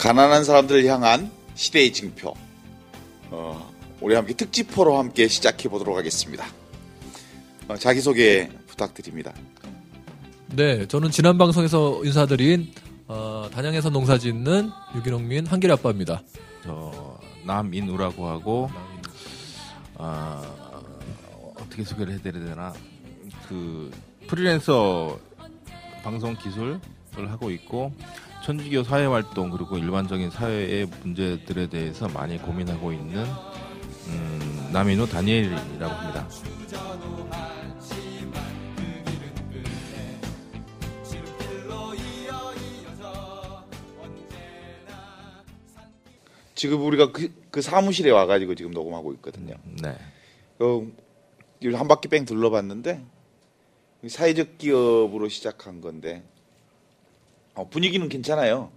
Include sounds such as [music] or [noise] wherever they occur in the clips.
가난한 사람들을 향한 시대의 징표. 어, 우리 함께 특집포로 함께 시작해 보도록 하겠습니다. 어, 자기소개 부탁드립니다. 네, 저는 지난 방송에서 인사드린 어, 단양에서 농사짓는 유기농민 한길 아빠입니다. 저 남인우라고 하고 아, 어떻게 소개를 해드려야 되나 그 프리랜서 방송 기술을 하고 있고 천주교 사회 활동 그리고 일반적인 사회의 문제들에 대해서 많이 고민하고 있는 음, 남인우 다니엘이라고 합니다. 지금 우리가 그, 그 사무실에 와가지고 지금 녹음하고 있거든요. 네. 어, 한 바퀴 뺑 둘러봤는데 사회적 기업으로 시작한 건데 어, 분위기는 괜찮아요.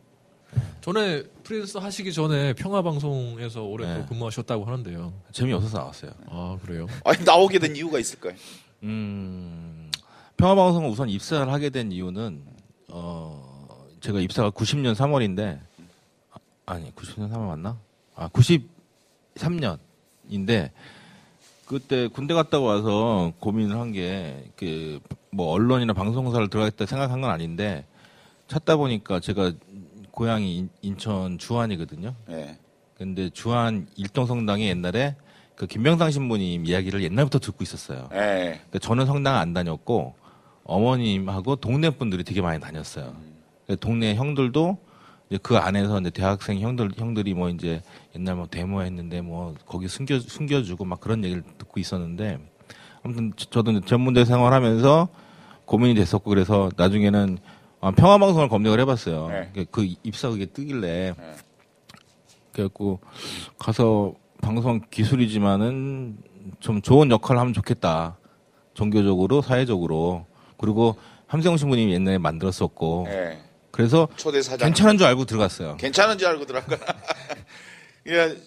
전에 프리랜서 하시기 전에 평화방송에서 오래 네. 또 근무하셨다고 하는데요. 재미없어서 나왔어요. 아, 그래요? 아니 나오게 된 이유가 있을 거예요. 음, 평화방송을 우선 입사를 하게 된 이유는, 어, 제가 입사가 90년 3월인데, 아니, 90년 3월 맞나? 아, 93년인데, 그때 군대 갔다 와서 고민을 한 게, 그, 뭐, 언론이나 방송사를 들어가겠다 생각한 건 아닌데, 찾다 보니까 제가 고향이 인- 인천 주안이거든요. 예. 근데 주안 일동성당에 옛날에 그 김병상 신부님 이야기를 옛날부터 듣고 있었어요. 예. 근데 저는 성당 안 다녔고 어머님하고 동네 분들이 되게 많이 다녔어요. 근데 동네 형들도 이제 그 안에서 이제 대학생 형들 형들이 뭐 이제 옛날 뭐 데모했는데 뭐 거기 숨겨 숨겨주고 막 그런 얘기를 듣고 있었는데 아무튼 저- 저도 전문대 생활하면서 고민이 됐었고 그래서 나중에는 아, 평화방송을 검색을 해봤어요. 네. 그- 그 입사 그게 뜨길래 네. 그래갖고 가서 방송 기술이지만은 좀 좋은 역할을 하면 좋겠다. 종교적으로, 사회적으로. 그리고 함세웅 신부님이 옛날에 만들었었고. 예. 그래서 초대 사장. 괜찮은 줄 알고 들어갔어요. 괜찮은 줄 알고 들어간 거야. [laughs] 그러니까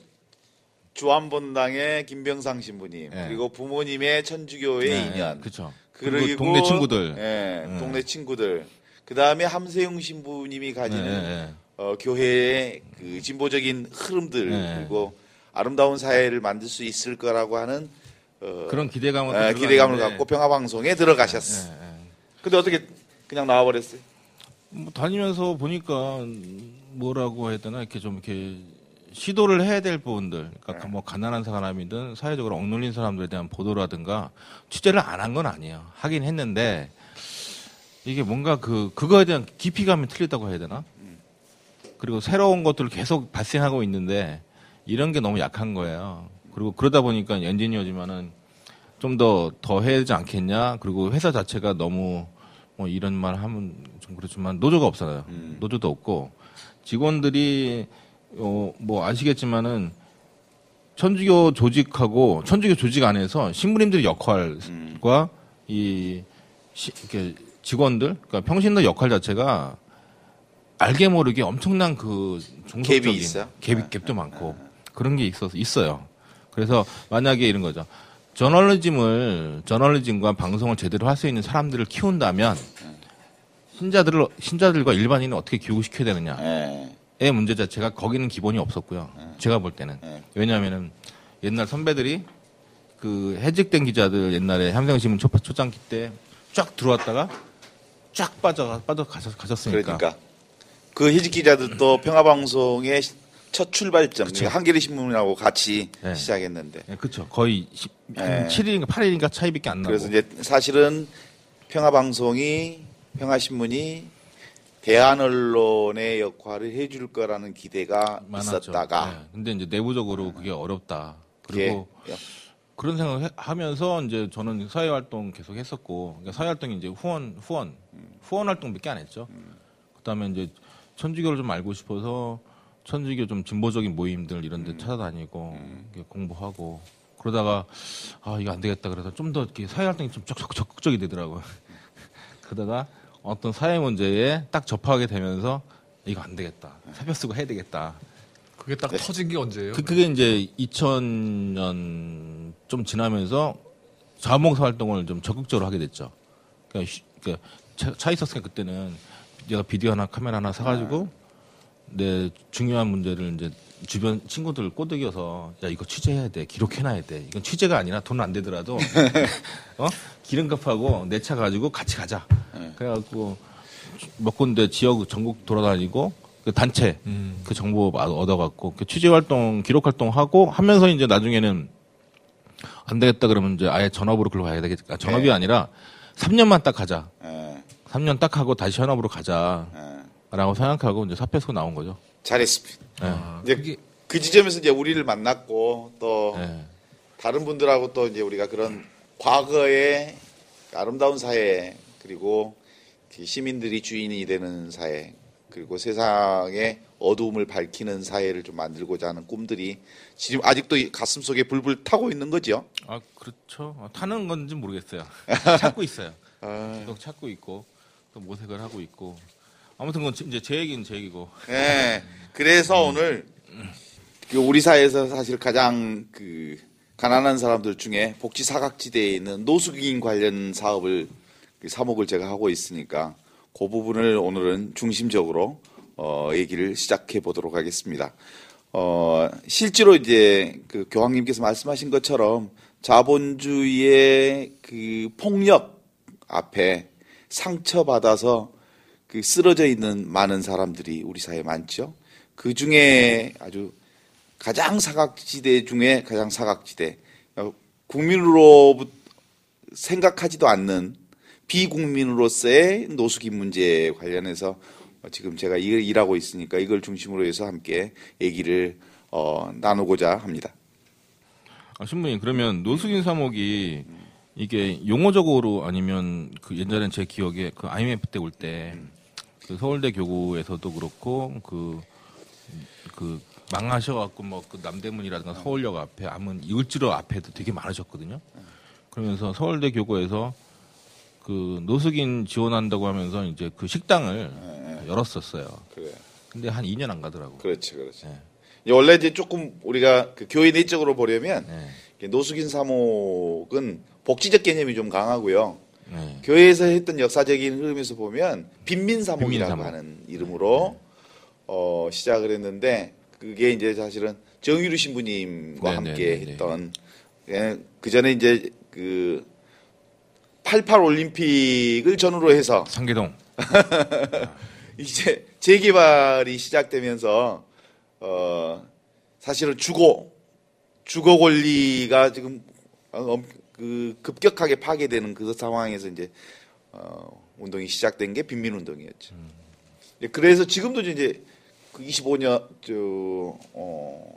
주안본당의 김병상 신부님 예. 그리고 부모님의 천주교의 인연 그렇죠. 그리고 동네 친구들. 예, 예. 동네 친구들 그 다음에 함세웅 신부님이 가지는 예, 예. 어, 교회의 그 진보적인 흐름들 네. 그리고 아름다운 사회를 만들 수 있을 거라고 하는 어, 그런 기대감을 어, 또 기대감을 갖고 평화 방송에 들어가셨어. 예, 예. 근데 어떻게 그냥 나와버렸어요? 뭐 다니면서 보니까 뭐라고 해야 되나 이렇게 좀 이렇게 시도를 해야 될 부분들, 그러니까 네. 뭐 가난한 사람이든 사회적으로 억눌린 사람들에 대한 보도라든가 취재를 안 한 건 아니에요. 하긴 했는데 이게 뭔가 그 그거에 대한 깊이감이 틀리다고 해야 되나? 그리고 새로운 것들을 계속 발생하고 있는데 이런 게 너무 약한 거예요. 그리고 그러다 보니까 엔지니어지만은 좀 더 더 해야 되지 않겠냐? 그리고 회사 자체가 너무 뭐 이런 말 하면 좀 그렇지만 노조가 없어요. 음. 노조도 없고 직원들이 어 뭐 아시겠지만은 천주교 조직하고 천주교 조직 안에서 신부님들의 역할과 음. 이 시, 이렇게 직원들 그러니까 평신도 역할 자체가 알게 모르게 엄청난 그 종속적인 갭이 있어요? 갭이 갭도 많고 그런 게 있어서 있어요. 그래서 만약에 이런 거죠. 저널리즘을 저널리즘과 방송을 제대로 할 수 있는 사람들을 키운다면 신자들을 신자들과 일반인을 어떻게 교육시켜야 되느냐. 예. 의 문제 자체가 거기는 기본이 없었고요. 제가 볼 때는. 네. 왜냐하면은 옛날 선배들이 그 해직된 기자들 옛날에 함성신문 초, 초창기 때 쫙 들어왔다가 쫙 빠져 빠져 가셨, 가셨으니까. 그러니까 그 해직 기자들도 평화방송의 첫 출발점, 그쵸. 한겨레 신문하고 같이 네. 시작했는데 예, 그렇죠. 거의 네. 7일인가 8일인가 차이밖에 안 나고. 그래서 이제 사실은 평화방송이 평화신문이 대한 언론의 역할을 해줄 거라는 기대가 많았죠. 있었다가 예, 근데 이제 내부적으로 그게 어렵다. 그리고 그게 그런 생각을 해- 하면서 이제 저는 사회 활동 계속 했었고 그러니까 사회 활동이 이제 후원 후원 후원 활동밖에 안 했죠. 그다음에 이제 천주교를 좀 알고 싶어서 천주교 좀 진보적인 모임들 이런 데 찾아다니고 이렇게 공부하고 그러다가 아 이거 안 되겠다 그래서 좀 더 이렇게 사회 활동이 좀 적극 적극적이 되더라고요. [laughs] 그러다가 어떤 사회 문제에 딱 접하게 되면서 이거 안 되겠다. 사표 쓰고 해야 되겠다. 그게 딱 터진 게 언제예요? 그, 그게 이제 2000년 좀 지나면서 자원봉사 활동을 좀 적극적으로 하게 됐죠. 그러니까, 쉬- 그러니까 차, 차 있었으니까 그때는 내가 비디오 하나 카메라 하나 사가지고 내 중요한 문제를 이제 주변 친구들 꼬드겨서 야 이거 취재해야 돼 기록해놔야 돼. 이건 취재가 아니라 돈 안 되더라도 [laughs] 어? 기름값하고 내 차 가지고 같이 가자. 그래갖고 몇 군데 지역 전국 돌아다니고 그 단체 음. 그 정보 막 얻어갖고 그 취재 활동 기록 활동 하고 하면서 이제 나중에는 안 되겠다 그러면 이제 아예 전업으로 글로 가야 되겠다 아, 전업이 네. 아니라 3년만 딱 가자 예, 3년 딱 하고 다시 현업으로 가자 예. 라고 생각하고 이제 사표 쓰고 나온 거죠. 잘했습니다. 네. 아, 이제 그게 그 지점에서 이제 우리를 만났고 또 네. 다른 분들하고 또 이제 우리가 그런 과거의 아름다운 사회 그리고 그 시민들이 주인이 되는 사회 그리고 세상의 어두움을 밝히는 사회를 좀 만들고자 하는 꿈들이 지금 아직도 이 가슴 속에 불불 타고 있는 거죠. 아 그렇죠. 아, 타는 건지 모르겠어요. [laughs] 찾고 있어요. 아, 계속 찾고 있고 또 모색을 하고 있고 아무튼 그건 이제 제 얘기는 제 얘기고. 네. 그래서 오늘 그 우리 사회에서 사실 가장 그 가난한 사람들 중에 복지 사각지대에 있는 노숙인 관련 사업을 그 사목을 제가 하고 있으니까 그 부분을 오늘은 중심적으로 어 얘기를 시작해 보도록 하겠습니다. 어 실제로 이제 그 교황님께서 말씀하신 것처럼 자본주의의 그 폭력 앞에 상처받아서 그 쓰러져 있는 많은 사람들이 우리 사회에 많죠. 그 중에 아주 가장 사각지대 중에 가장 사각지대. 어, 국민으로 생각하지도 않는 비국민으로서의 노숙인 문제에 관련해서 어, 지금 제가 일- 일하고 있으니까 이걸 중심으로 해서 함께 얘기를 어, 나누고자 합니다. 아, 신부님 그러면 노숙인 사목이 이게 용어적으로 아니면 그 옛날엔 제 기억에 그 IMF 때 올 때 그 서울대 교구에서도 그렇고 그, 그 망하셔갖고 뭐 그 남대문이라든가 서울역 앞에 아문 이을지로 앞에도 되게 많으셨거든요. 그러면서 서울대 교구에서 그 노숙인 지원한다고 하면서 이제 그 식당을 열었었어요. 그래. 근데 한 2년 안 가더라고. 그렇죠, 그렇죠. 네. 원래 이제 조금 우리가 그 교회 내적으로 보려면 네. 노숙인 사목은 복지적 개념이 좀 강하고요. 네. 교회에서 했던 역사적인 흐름에서 보면 빈민 사목이라고 빈민 사목. 하는 이름으로 어, 시작을 했는데 그게 이제 사실은 정유루 신부님과 네, 함께 네, 네, 네. 했던 그 전에 이제 그 88 올림픽을 전후로 해서 상계동. [laughs] 이제 재개발이 시작되면서 어 사실은 주거 주거 권리가 지금 어, 엄- 그 급격하게 파괴되는 그 상황에서 이제 어 운동이 시작된 게 빈민 운동이었죠. 예, 그래서 지금도 이제 그 25년 저어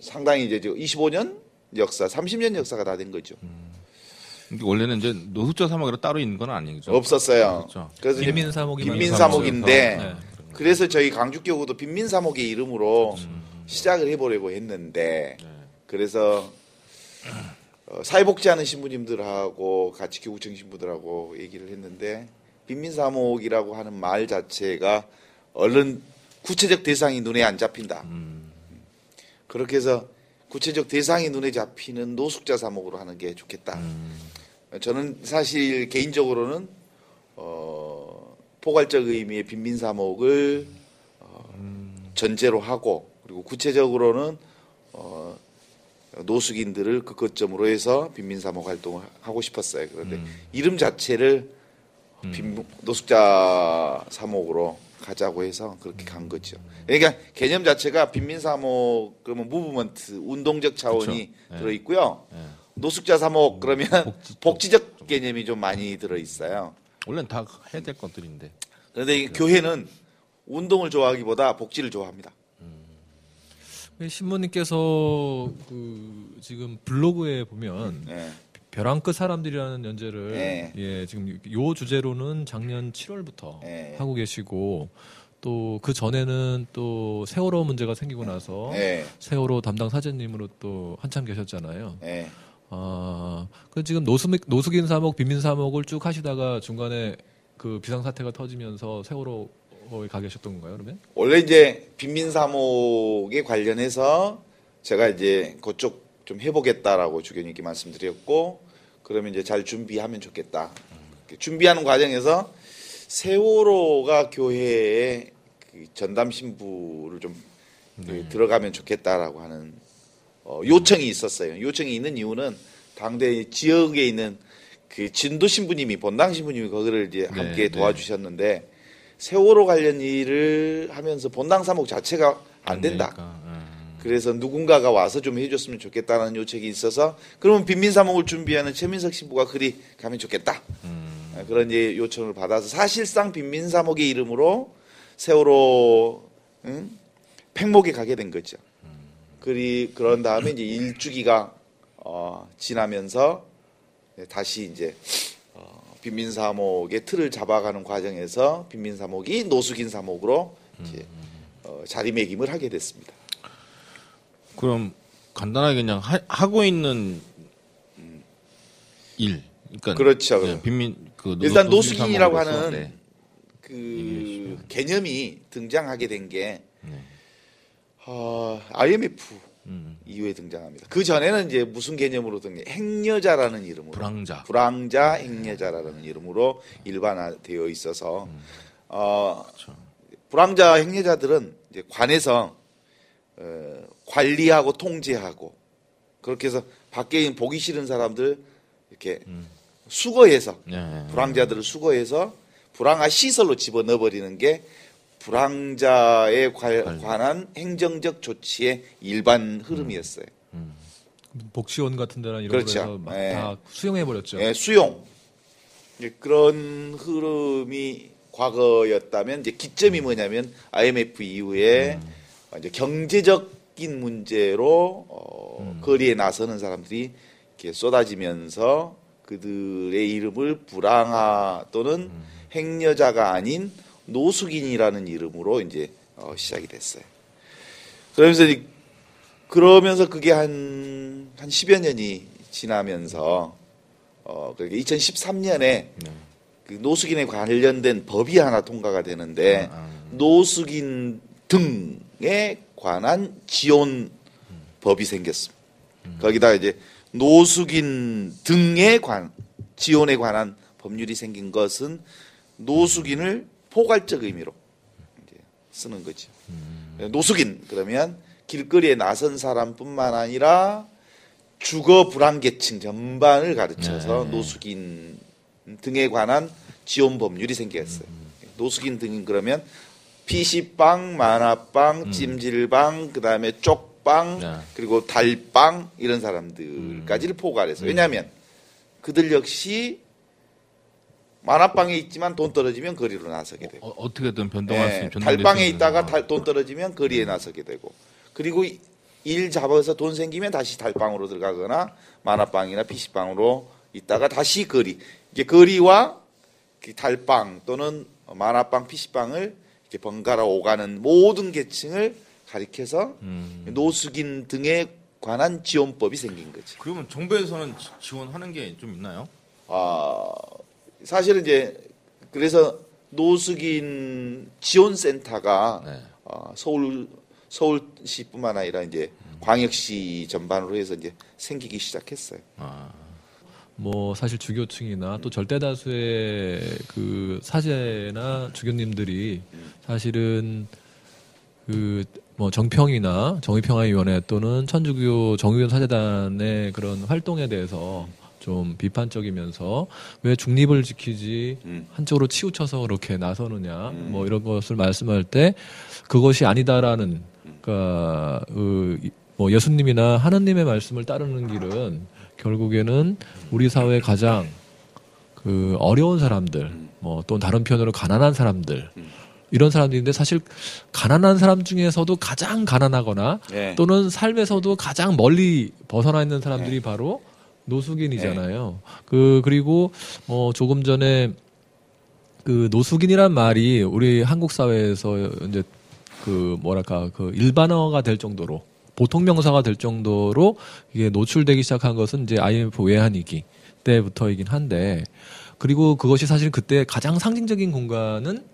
상당히 이제 25년 역사, 30년 역사가 다 된 거죠. 이게 원래는 이제 노숙자 사막으로 따로 있는 건 아니죠. 없었어요. 그렇죠. 그래서 빈민 사목이 빈민 사목인데 네. 그래서 저희 강주교구도 빈민 사목의 이름으로 시작을 해보려고 했는데 그래서 어, 사회복지하는 신부님들하고 같이 교구청 신부들하고 얘기를 했는데 빈민 사목이라고 하는 말 자체가 얼른 구체적 대상이 눈에 안 잡힌다. 그렇게 해서 구체적 대상이 눈에 잡히는 노숙자 사목으로 하는 게 좋겠다. 저는 사실 개인적으로는 어, 포괄적 의미의 빈민 사목을 어, 전제로 하고 그리고 구체적으로는 어, 노숙인들을 그 거점으로 해서 빈민 사목 활동을 하고 싶었어요. 그런데 이름 자체를 빈, 노숙자 사목으로 가자고 해서 그렇게 간 거죠. 그러니까 개념 자체가 빈민 사목 그러면 무브먼트 운동적 차원이 그쵸. 네. 들어 있고요. 예. 노숙자 사목 그러면 복지적. [laughs] 복지적 개념이 좀 많이 들어 있어요. 원래는 다 해야 될 것들인데. 그런데 이 교회는 운동을 좋아하기보다 복지를 좋아합니다. 신부님께서 그 지금 블로그에 보면 예. 벼랑 끝 사람들이라는 연재를 네. 예 지금 요 주제로는 작년 7월부터 네. 하고 계시고 또 그 전에는 또 세월호 문제가 생기고 나서 예. 세월호 담당 사제님으로 또 한참 계셨잖아요. 예. 아, 그 지금 노숙 노숙인 사목, 빈민 사목을 쭉 하시다가 중간에 그 비상 사태가 터지면서 세월호에 가 계셨던 건가요, 그러면? 원래 이제 빈민 사목에 관련해서 제가 이제 그쪽 좀 해보겠다라고 주교님께 말씀드렸고 그러면 이제 잘 준비하면 좋겠다. 준비하는 과정에서 세월호가 교회에 그 전담 신부를 좀그 들어가면 좋겠다라고 하는 어, 요청이 있었어요. 요청이 있는 이유는 당대 지역에 있는 그 진도 신부님이 본당 신부님이 거기를 이제 네, 함께 네. 도와주셨는데 세월호 관련 일을 하면서 본당 사목 자체가 안 된다. 음. 그래서 누군가가 와서 좀 해줬으면 좋겠다는 요청이 있어서 그러면 빈민 사목을 준비하는 최민석 신부가 그리 가면 좋겠다. 음. 아, 그런 이제 요청을 받아서 사실상 빈민 사목의 이름으로 세월호 응? 팽목에 가게 된 거죠. 그리 그런 다음에 이제 일주기가 어, 지나면서 네, 다시 이제 어, 빈민 사목의 틀을 잡아가는 과정에서 빈민 사목이 노숙인 사목으로 이제 어, 자리매김을 하게 됐습니다. 그럼 간단하게 그냥 하, 고 있는 일. 그러니까 그렇죠. 네, 빈민 그 노- 일단 노숙인 노숙인이라고 하는 네. 그 개념이 등장하게 된게 네. 어, IMF 음. 이후에 등장합니다. 그 전에는 이제 무슨 개념으로 등장? 행여자라는 이름으로 불황자. 불황자 행여자라는 이름으로 일반화되어 있어서 어, 그렇죠. 불황자 행여자들은 이제 관에서 어, 관리하고 통제하고 그렇게 해서 밖에 있는 보기 싫은 사람들 이렇게 수거해서 네. 불황자들을 수거해서 불황화 시설로 집어넣어 버리는 게 불황자에 관-. 관한 행정적 조치의 일반 흐름이었어요. 복지원 같은 데나 이런 그렇죠. 막 예. 다 수용해 버렸죠. 예, 수용 그런 흐름이 과거였다면 이제 기점이 뭐냐면 IMF 이후에 이제 경제적인 문제로 어, 거리에 나서는 사람들이 이렇게 쏟아지면서 그들의 이름을 불황화 또는 행여자가 아닌 노숙인이라는 이름으로 이제 어, 시작이 됐어요. 그러면서 이- 그러면서 그게 한, 한 10여 년이 지나면서 어, 그러니까 2013년에 네. 그 노숙인에 관련된 법이 하나 통과가 되는데 아, 아. 노숙인 등에 관한 지원 법이 생겼습니다. 거기다 이제 노숙인 등에 관 지원에 관한 법률이 생긴 것은 노숙인을 포괄적 의미로 이제 쓰는 거죠. 노숙인 그러면 길거리에 나선 사람뿐만 아니라 주거 불안계층 전반을 가르쳐서 네. 노숙인 등에 관한 지원 법률이 생겼어요. 노숙인 등인 그러면 PC방, 만화방, 찜질방, 그다음에 쪽방, 네. 그리고 달방 이런 사람들까지를 포괄해서 왜냐하면 그들 역시 만화방에 있지만 돈 떨어지면 거리로 나서게 되고 어, 어떻게든 변동할 수 예, 있는 달방에 있다가 달- 돈 떨어지면 거리에 나서게 되고 그리고 이- 일 잡아서 돈 생기면 다시 달방으로 들어가거나 만화방이나 PC방으로 있다가 다시 거리 이게 거리와 그 달방 또는 만화방, PC방을 이렇게 번갈아 오가는 모든 계층을 가리켜서 음. 노숙인 등에 관한 지원법이 생긴 거죠. 그러면 정부에서는 지- 지원하는 게 좀 있나요? 아 사실은 이제 그래서 노숙인 지원센터가 네. 어, 서울 서울시뿐만 아니라 이제 광역시 전반으로 해서 이제 생기기 시작했어요. 아, 뭐 사실 주교층이나 또 절대 다수의 그 사제나 주교님들이 사실은 그 뭐 정평이나 정의평화위원회 또는 천주교 정의원 사제단의 그런 활동에 대해서 좀 비판적이면서 왜 중립을 지키지 음. 한쪽으로 치우쳐서 그렇게 나서느냐 음. 뭐 이런 것을 말씀할 때 그것이 아니다라는 그러니까 그, 이- 뭐 예수님이나 하느님의 말씀을 따르는 길은 결국에는 우리 사회 가장 그 어려운 사람들 뭐 또 다른 편으로 가난한 사람들 이런 사람들인데 사실 가난한 사람 중에서도 가장 가난하거나 네. 또는 삶에서도 가장 멀리 벗어나 있는 사람들이 바로 노숙인이잖아요. 그 그리고 뭐 조금 전에 그 노숙인이란 말이 우리 한국 사회에서 이제 그 뭐랄까 그 일반어가 될 정도로 보통 명사가 될 정도로 이게 노출되기 시작한 것은 이제 IMF 외환위기 때부터이긴 한데 그리고 그것이 사실 그때 가장 상징적인 공간은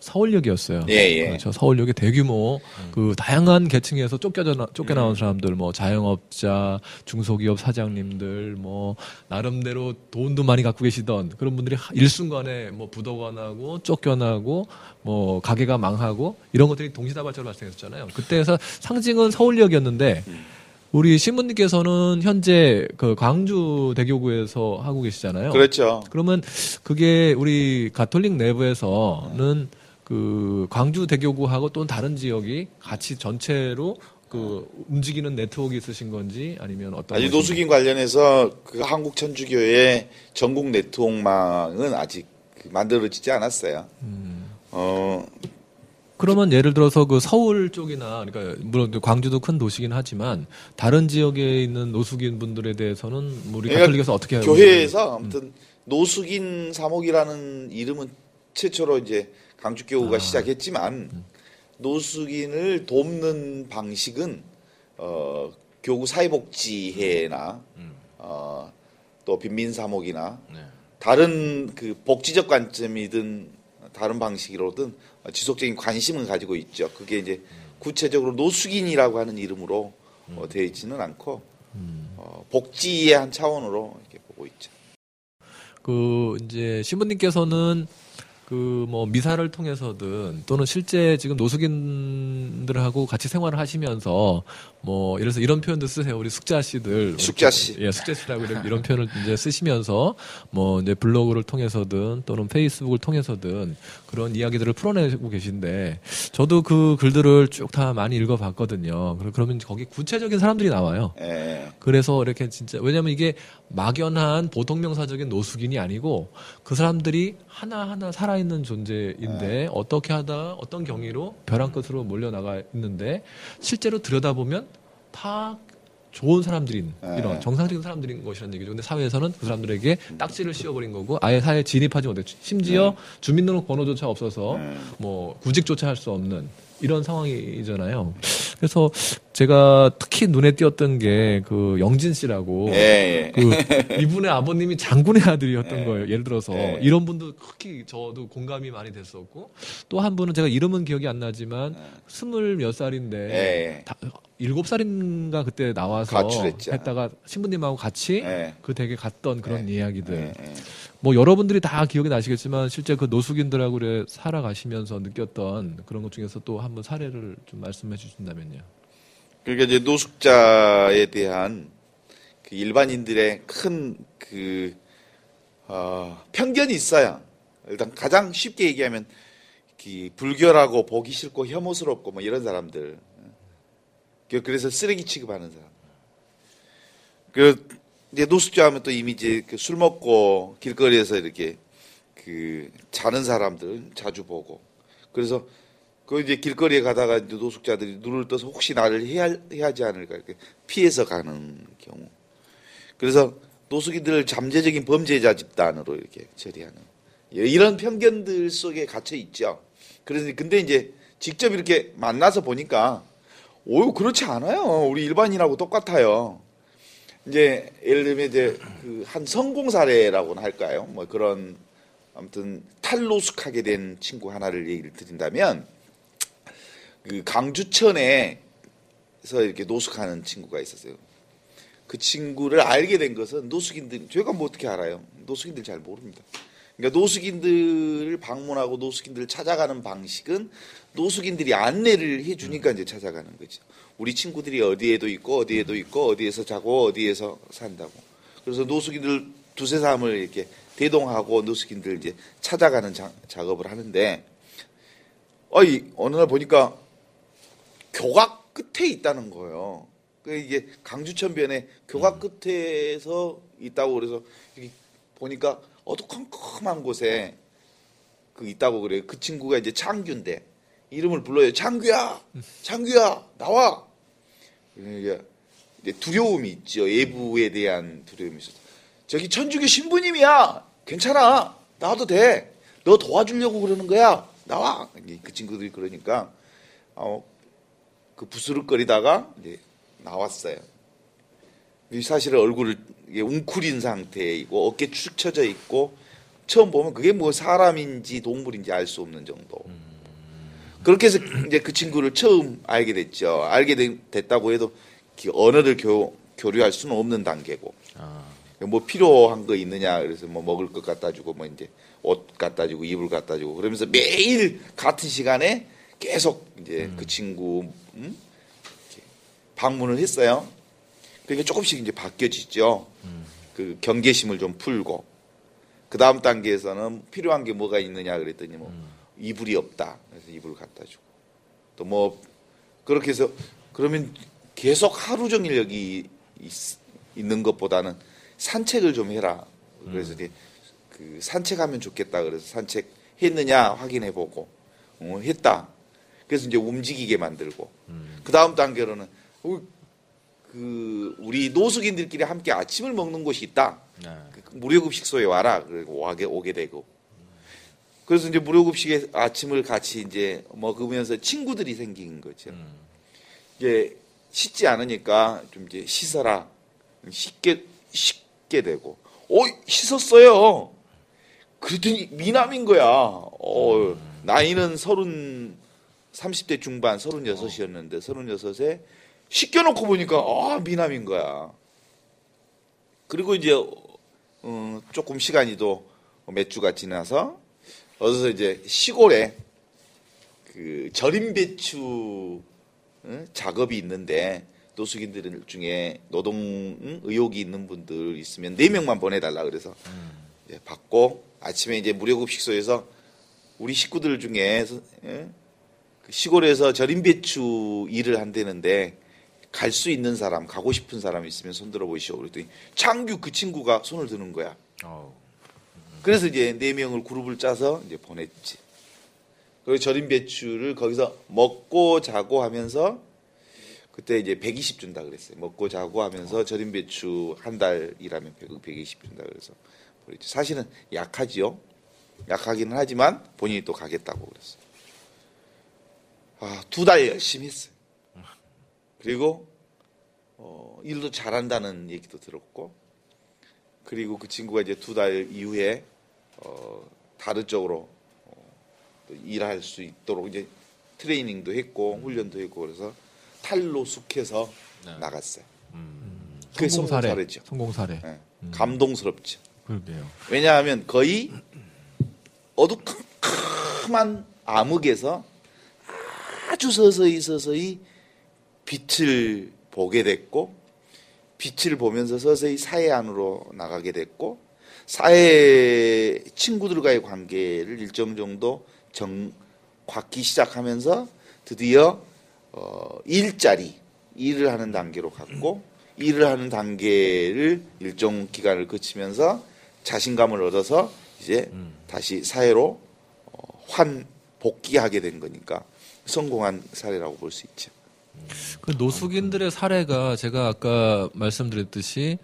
서울역이었어요. 예, 예. 그렇죠. 서울역에 대규모 그 다양한 계층에서 쫓겨져 쫓겨나온 사람들, 뭐 자영업자, 중소기업 사장님들, 뭐 나름대로 돈도 많이 갖고 계시던 그런 분들이 하- 일순간에 뭐 부도가 나고 쫓겨나고 뭐 가게가 망하고 이런 것들이 동시다발적으로 발생했었잖아요. 그때에서 상징은 서울역이었는데 우리 신부님께서는 현재 그 광주 대교구에서 하고 계시잖아요. 그렇죠. 그러면 그게 우리 가톨릭 내부에서는 그 광주 대교구하고 또 다른 지역이 같이 전체로 그 움직이는 네트워크 있으신 건지 아니면 어떤 아직. 노숙인 관련해서 그 한국 천주교의 전국 네트워크망은 아직 그 만들어지지 않았어요. 음. 어, 그러면 예를 들어서 그 서울 쪽이나 그러니까 물론 광주도 큰 도시긴 하지만 다른 지역에 있는 노숙인 분들에 대해서는 뭐 우리 그러니까 가톨릭에서 어떻게 교회에서 아무튼 노숙인 사목이라는 이름은 최초로 이제 강주교구가 아. 시작했지만 노숙인을 돕는 방식은 어, 교구 사회복지회나 어, 또 빈민 사목이나 네. 다른 그 복지적 관점이든 다른 방식으로든 지속적인 관심을 가지고 있죠. 그게 이제 구체적으로 노숙인이라고 하는 이름으로 어, 되어 있지는 않고 어, 복지의 한 차원으로 이렇게 보고 있죠. 그 이제 신부님께서는 그 뭐 미사를 통해서든 또는 실제 지금 노숙인들하고 같이 생활을 하시면서 뭐 들어서 이런 표현도 쓰세요. 우리 숙자 씨들 숙자 씨. 예, 숙자 씨라고 이런, 이런 표현을 이제 쓰시면서 뭐 이제 블로그를 통해서든 또는 페이스북을 통해서든 그런 이야기들을 풀어내고 계신데 저도 그 글들을 쭉 다 많이 읽어봤거든요. 그러- 그러면 거기 구체적인 사람들이 나와요. 예. 그래서 이렇게 진짜 왜냐면 이게 막연한 보통 명사적인 노숙인이 아니고 그 사람들이 하나 하나 살아있는 존재인데 어떻게 하다 어떤 경위로 벼랑 끝으로 몰려나가 있는데 실제로 들여다보면 다 좋은 사람들인 네. 이런 정상적인 사람들인 것이라는 얘기죠. 근데 사회에서는 그 사람들에게 딱지를 씌워버린 거고 아예 사회에 진입하지 못했죠. 심지어 주민등록 번호조차 없어서 네. 뭐 구직조차 할 수 없는 이런 상황이잖아요. 그래서 제가 특히 눈에 띄었던 게 그 영진 씨라고 예, 예. 그 이분의 아버님이 장군의 아들이었던 거예요. 예를 들어서 네. 이런 분도 특히 저도 공감이 많이 됐었고 또 한 분은 제가 이름은 기억이 안 나지만 스물 몇 살인데 네. 예. 다- 일곱 살인가 그때 나와서 가출했죠. 했다가 신부님하고 같이 예. 그 댁에 갔던 그런 이야기들 예, 예. 뭐 여러분들이 다 기억이 나시겠지만 실제 그 노숙인들하고 그래 살아가시면서 느꼈던 그런 것 중에서 또 한 번 사례를 좀 말씀해 주신다면요. 그러니까 이제 노숙자에 대한 그 일반인들의 큰그 어, 편견이 있어요. 일단 가장 쉽게 얘기하면 그 불결하고 보기 싫고 혐오스럽고 뭐 이런 사람들. 그- 그래서 쓰레기 취급하는 사람. 그 이제 노숙자 하면 또 이미 이제 그술 먹고 길거리에서 이렇게 그 자는 사람들 자주 보고 그래서 그 이제 길거리에 가다가 이제 노숙자들이 눈을 떠서 혹시 나를 해야, 해하지 않을까 이렇게 피해서 가는 경우. 그래서 노숙인들을 잠재적인 범죄자 집단으로 이렇게 처리하는 이런 편견들 속에 갇혀 있죠. 그래서 근데 이제 직접 이렇게 만나서 보니까 오 그렇지 않아요. 우리 일반인하고 똑같아요. 이제 예를 들면 이제 그 한 성공 사례라고나 할까요? 뭐 그런 아무튼 탈노숙하게 된 친구 하나를 얘기를 드린다면 그 강주천에서 이렇게 노숙하는 친구가 있었어요. 그 친구를 알게 된 것은 노숙인들 저희가 뭐 어떻게 알아요? 노숙인들 잘 모릅니다. 그러니까 노숙인들을 방문하고 노숙인들을 찾아가는 방식은 노숙인들이 안내를 해주니까 이제 찾아가는 거죠. 우리 친구들이 어디에도 있고 어디에도 있고 어디에서 자고 어디에서 산다고. 그래서 노숙인들 두세 사람을 이렇게 대동하고 노숙인들 이제 찾아가는 자- 작업을 하는데 어이 어느 날 보니까 교각 끝에 있다는 거예요. 그 이게 강주천변에 교각 끝에서 있다고 그래서 보니까 어두컴컴한 곳에 그 있다고 그래요. 그 친구가 이제 창규인데 이름을 불러요. 창규야, 창규야, 나와. 이제 두려움이 있죠. 예부에 대한 두려움이 있어서 저기 천주교 신부님이야. 괜찮아. 나와도 돼. 너 도와주려고 그러는 거야. 나와. 그 친구들이 그러니까 어, 그 부스럭거리다가 이제 나왔어요. 이 사실은 얼굴을 웅크린 상태이고 어깨 축 처져 있고 처음 보면 그게 뭐 사람인지 동물인지 알 수 없는 정도. 그렇게 해서 이제 그 친구를 처음 알게 됐죠. 알게 된- 됐다고 해도 그 언어를 교, 교류할 수는 없는 단계고. 아, 뭐 필요한 거 있느냐 그래서 뭐 먹을 것 갖다 주고 뭐 이제 옷 갖다 주고 이불 갖다 주고 그러면서 매일 같은 시간에 계속 이제 그 친구 음? 방문을 했어요. 그러니까 조금씩 이제 바뀌어지죠. 그 경계심을 좀 풀고 그 다음 단계에서는 필요한 게 뭐가 있느냐 그랬더니 뭐 이불이 없다. 그래서 이불 갖다 주고 또 뭐 그렇게 해서 그러면 계속 하루 종일 여기 있, 있는 것보다는 산책을 좀 해라. 그래서 이제 그 산책하면 좋겠다. 그래서 산책 했느냐 확인해 보고 어, 했다. 그래서 이제 움직이게 만들고 그 다음 단계로는 어, 그 우리 노숙인들끼리 함께 아침을 먹는 곳이 있다. 네. 그 무료급식소에 와라. 그리고 와게 오게 되고. 그래서 이제 무료급식에 아침을 같이 이제 먹으면서 친구들이 생긴 거죠. 음. 이제 씻지 않으니까 좀 이제 씻어라. 씻게 씻게 되고. 어 씻었어요. 그랬더니 미남인 거야. 어 나이는 서른 30대 중반 36이었는데 36에 씻겨놓고 보니까 아 미남인 거야. 그리고 이제 어, 조금 시간이 또몇 주가 지나서 어디서 이제 시골에 그 절임 배추 어, 작업이 있는데 노숙인들 중에 노동 응? 의혹이 있는 분들 있으면 네 명만 보내달라 그래서 이제 받고 아침에 이제 무료급식소에서 우리 식구들 중에 서- 예? 그 시골에서 절임 배추 일을 한다는데 갈 수 있는 사람 가고 싶은 사람 있으면 손 들어 보시오 그랬더니 창규 그 친구가 손을 드는 거야. 어우. 그래서 이제 네 명을 그룹을 짜서 이제 보냈지. 그리고 절임 배추를 거기서 먹고 자고 하면서 그때 이제 120 준다 그랬어요. 먹고 자고 하면서 절임 배추 한 달 일하면 100, 120 준다 그래서. 사실은 약하지요. 약하기는 하지만 본인이 또 가겠다고 그랬어요. 아, 두 달 열심히 했어요. 그리고 어, 일도 잘한다는 얘기도 들었고 그리고 그 친구가 이제 두 달 이후에 어, 다른 쪽으로 어, 또 일할 수 있도록 이제 트레이닝도 했고 훈련도 했고 그래서 탈로 숙해서 네. 나갔어요. 음. 그게 성공 사례. 성공사례죠. 성공 사례. 예. 감동스럽죠. 그러게요. 왜냐하면 거의 어두컴컴한 암흑에서 아 주 서서히 서서히 빛을 보게 됐고 빛을 보면서 서서히 사회 안으로 나가게 됐고 사회 친구들과의 관계를 일정 정도 정 갖기 시작하면서 드디어 어, 일자리 일을 하는 단계로 갔고 일을 하는 단계를 일정 기간을 거치면서 자신감을 얻어서 이제 다시 사회로 어, 환 복귀하게 된 거니까 성공한 사례라고 볼 수 있죠. 그 노숙인들의 사례가 제가 아까 말씀드렸듯이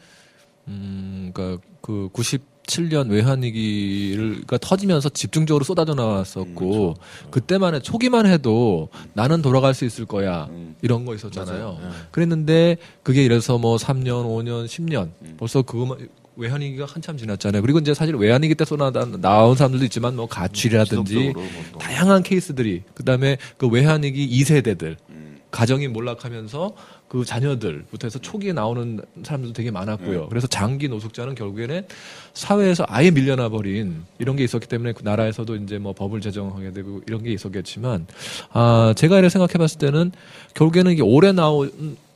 음, 그러니까 그 97년 외환위기가 터지면서 집중적으로 쏟아져 나왔었고 그때만 해 초기만 해도 나는 돌아갈 수 있을 거야 음. 이런 거 있었잖아요. 맞아요. 네. 그랬는데 그게 이래서 뭐 3년, 5년, 10년 음. 벌써 그거만 외환위기가 한참 지났잖아요. 그리고 이제 사실 외환위기 때 쏟아 나온 사람들도 있지만 뭐 가출이라든지 뭐 또. 다양한 케이스들이 그다음에 그 외환위기 2세대들 음. 가정이 몰락하면서 그 자녀들부터 해서 초기에 나오는 사람들도 되게 많았고요. 그래서 장기 노숙자는 결국에는 사회에서 아예 밀려나 버린 이런 게 있었기 때문에 그 나라에서도 이제 뭐 법을 제정하게 되고 이런 게 있었겠지만 아 제가 이렇게 생각해 봤을 때는 결국에는 이게 오래 나오,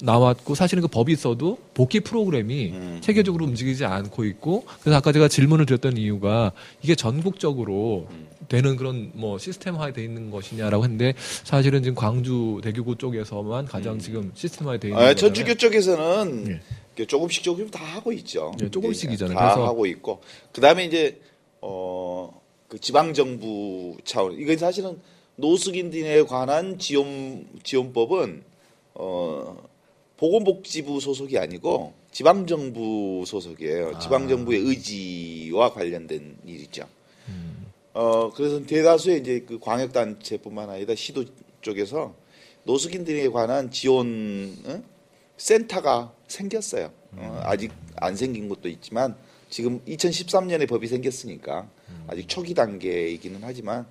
나왔고 사실은 그 법이 있어도 복귀 프로그램이 음. 체계적으로 움직이지 않고 있고 그래서 아까 제가 질문을 드렸던 이유가 이게 전국적으로 되는 그런 뭐 시스템화돼 있는 것이냐라고 했는데 사실은 지금 광주 대교구 쪽에서만 가장 지금 시스템화돼 있는 아. 천주교 쪽에서는 예. 조금씩 조금씩 다 하고 있죠. 예, 조금씩이잖아요. 다 그래서- 하고 있고 그 다음에 이제 어 그 지방 정부 차원 이건 사실은 노숙인들에 관한 지원 지원법은 어 보건복지부 소속이 아니고 지방 정부 소속이에요. 지방 정부의 의지와 관련된 일이죠. 어 그래서 대다수의 이제 그 광역 단체뿐만 아니라 시도 쪽에서 노숙인들에 관한 지원 어? 센터가 생겼어요. 어, 아직 안 생긴 것도 있지만 지금 2013년에 법이 생겼으니까 아직 초기 단계이기는 하지만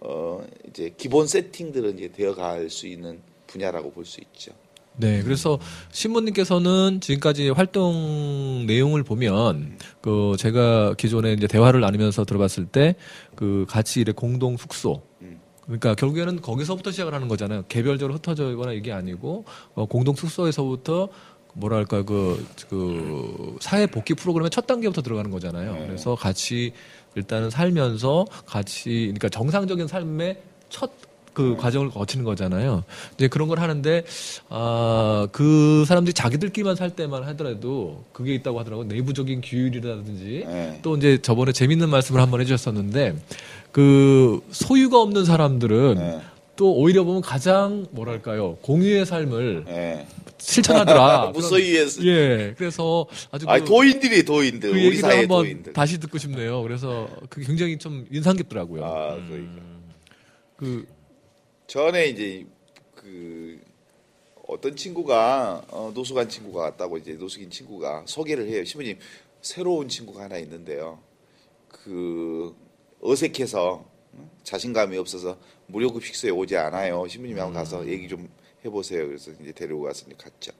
어 이제 기본 세팅들은 이제 되어갈 수 있는 분야라고 볼 수 있죠. 네, 그래서 신부님께서는 지금까지 활동 내용을 보면 그 제가 기존에 이제 대화를 나누면서 들어봤을 때 그 같이 이래 공동 숙소 음. 그러니까 결국에는 거기서부터 시작을 하는 거잖아요. 개별적으로 흩어져거나 이게 아니고 어, 공동 숙소에서부터 뭐랄까 그, 그 사회 복귀 프로그램의 첫 단계부터 들어가는 거잖아요. 네. 그래서 같이 일단은 살면서 같이 그러니까 정상적인 삶의 첫 그 과정을 거치는 거잖아요. 이제 그런 걸 하는데 아 그 사람들이 자기들끼리만 살 때만 하더라도 그게 있다고 하더라고 내부적인 규율이라든지 네. 또 이제 저번에 재밌는 말씀을 한번 해주셨었는데 그 소유가 없는 사람들은 네. 또 오히려 보면 가장 뭐랄까요 공유의 삶을 예. 실천하더라. 무소유에서 예, 그래서 아주 그, 아니 도인들이 도인들 그 우리 사회 한번 도인들. 다시 듣고 싶네요. 그래서 그 굉장히 좀 인상 깊더라고요. 아 그러니까. 그 전에 이제 그 어떤 친구가 어, 노숙한 친구가 왔다고 이제 노숙인 친구가 소개를 해요. 신부님 새로운 친구가 하나 있는데요. 그 어색해서 응? 자신감이 없어서 무료급 식소에 오지 않아요. 신부님이 한번 가서 얘기 좀 해보세요. 그래서 이제 데리고 가서 이제 갔죠.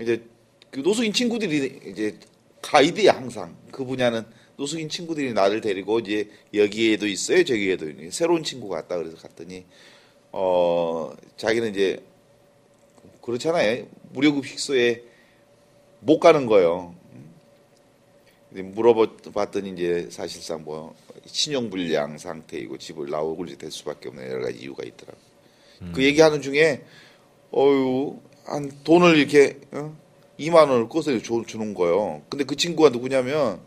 이제 그 노숙인 친구들이 이제 가이드야 항상 그 분야는 노숙인 친구들이 나를 데리고 이제 여기에도 있어요 저기에도 새로운 친구가 왔다 그래서 갔더니 어 자기는 이제 그렇잖아요 무료급 식소에 못 가는 거예요. 이제 물어봤더니 이제 사실상 뭐 신용불량 상태이고 집을 나오고 될 수밖에 없는 여러 가지 이유가 있더라고. 그 얘기하는 중에 어유 한 돈을 이렇게 어? 2만 원을 꺼서 줘, 주는 거예요. 근데 그 친구가 누구냐면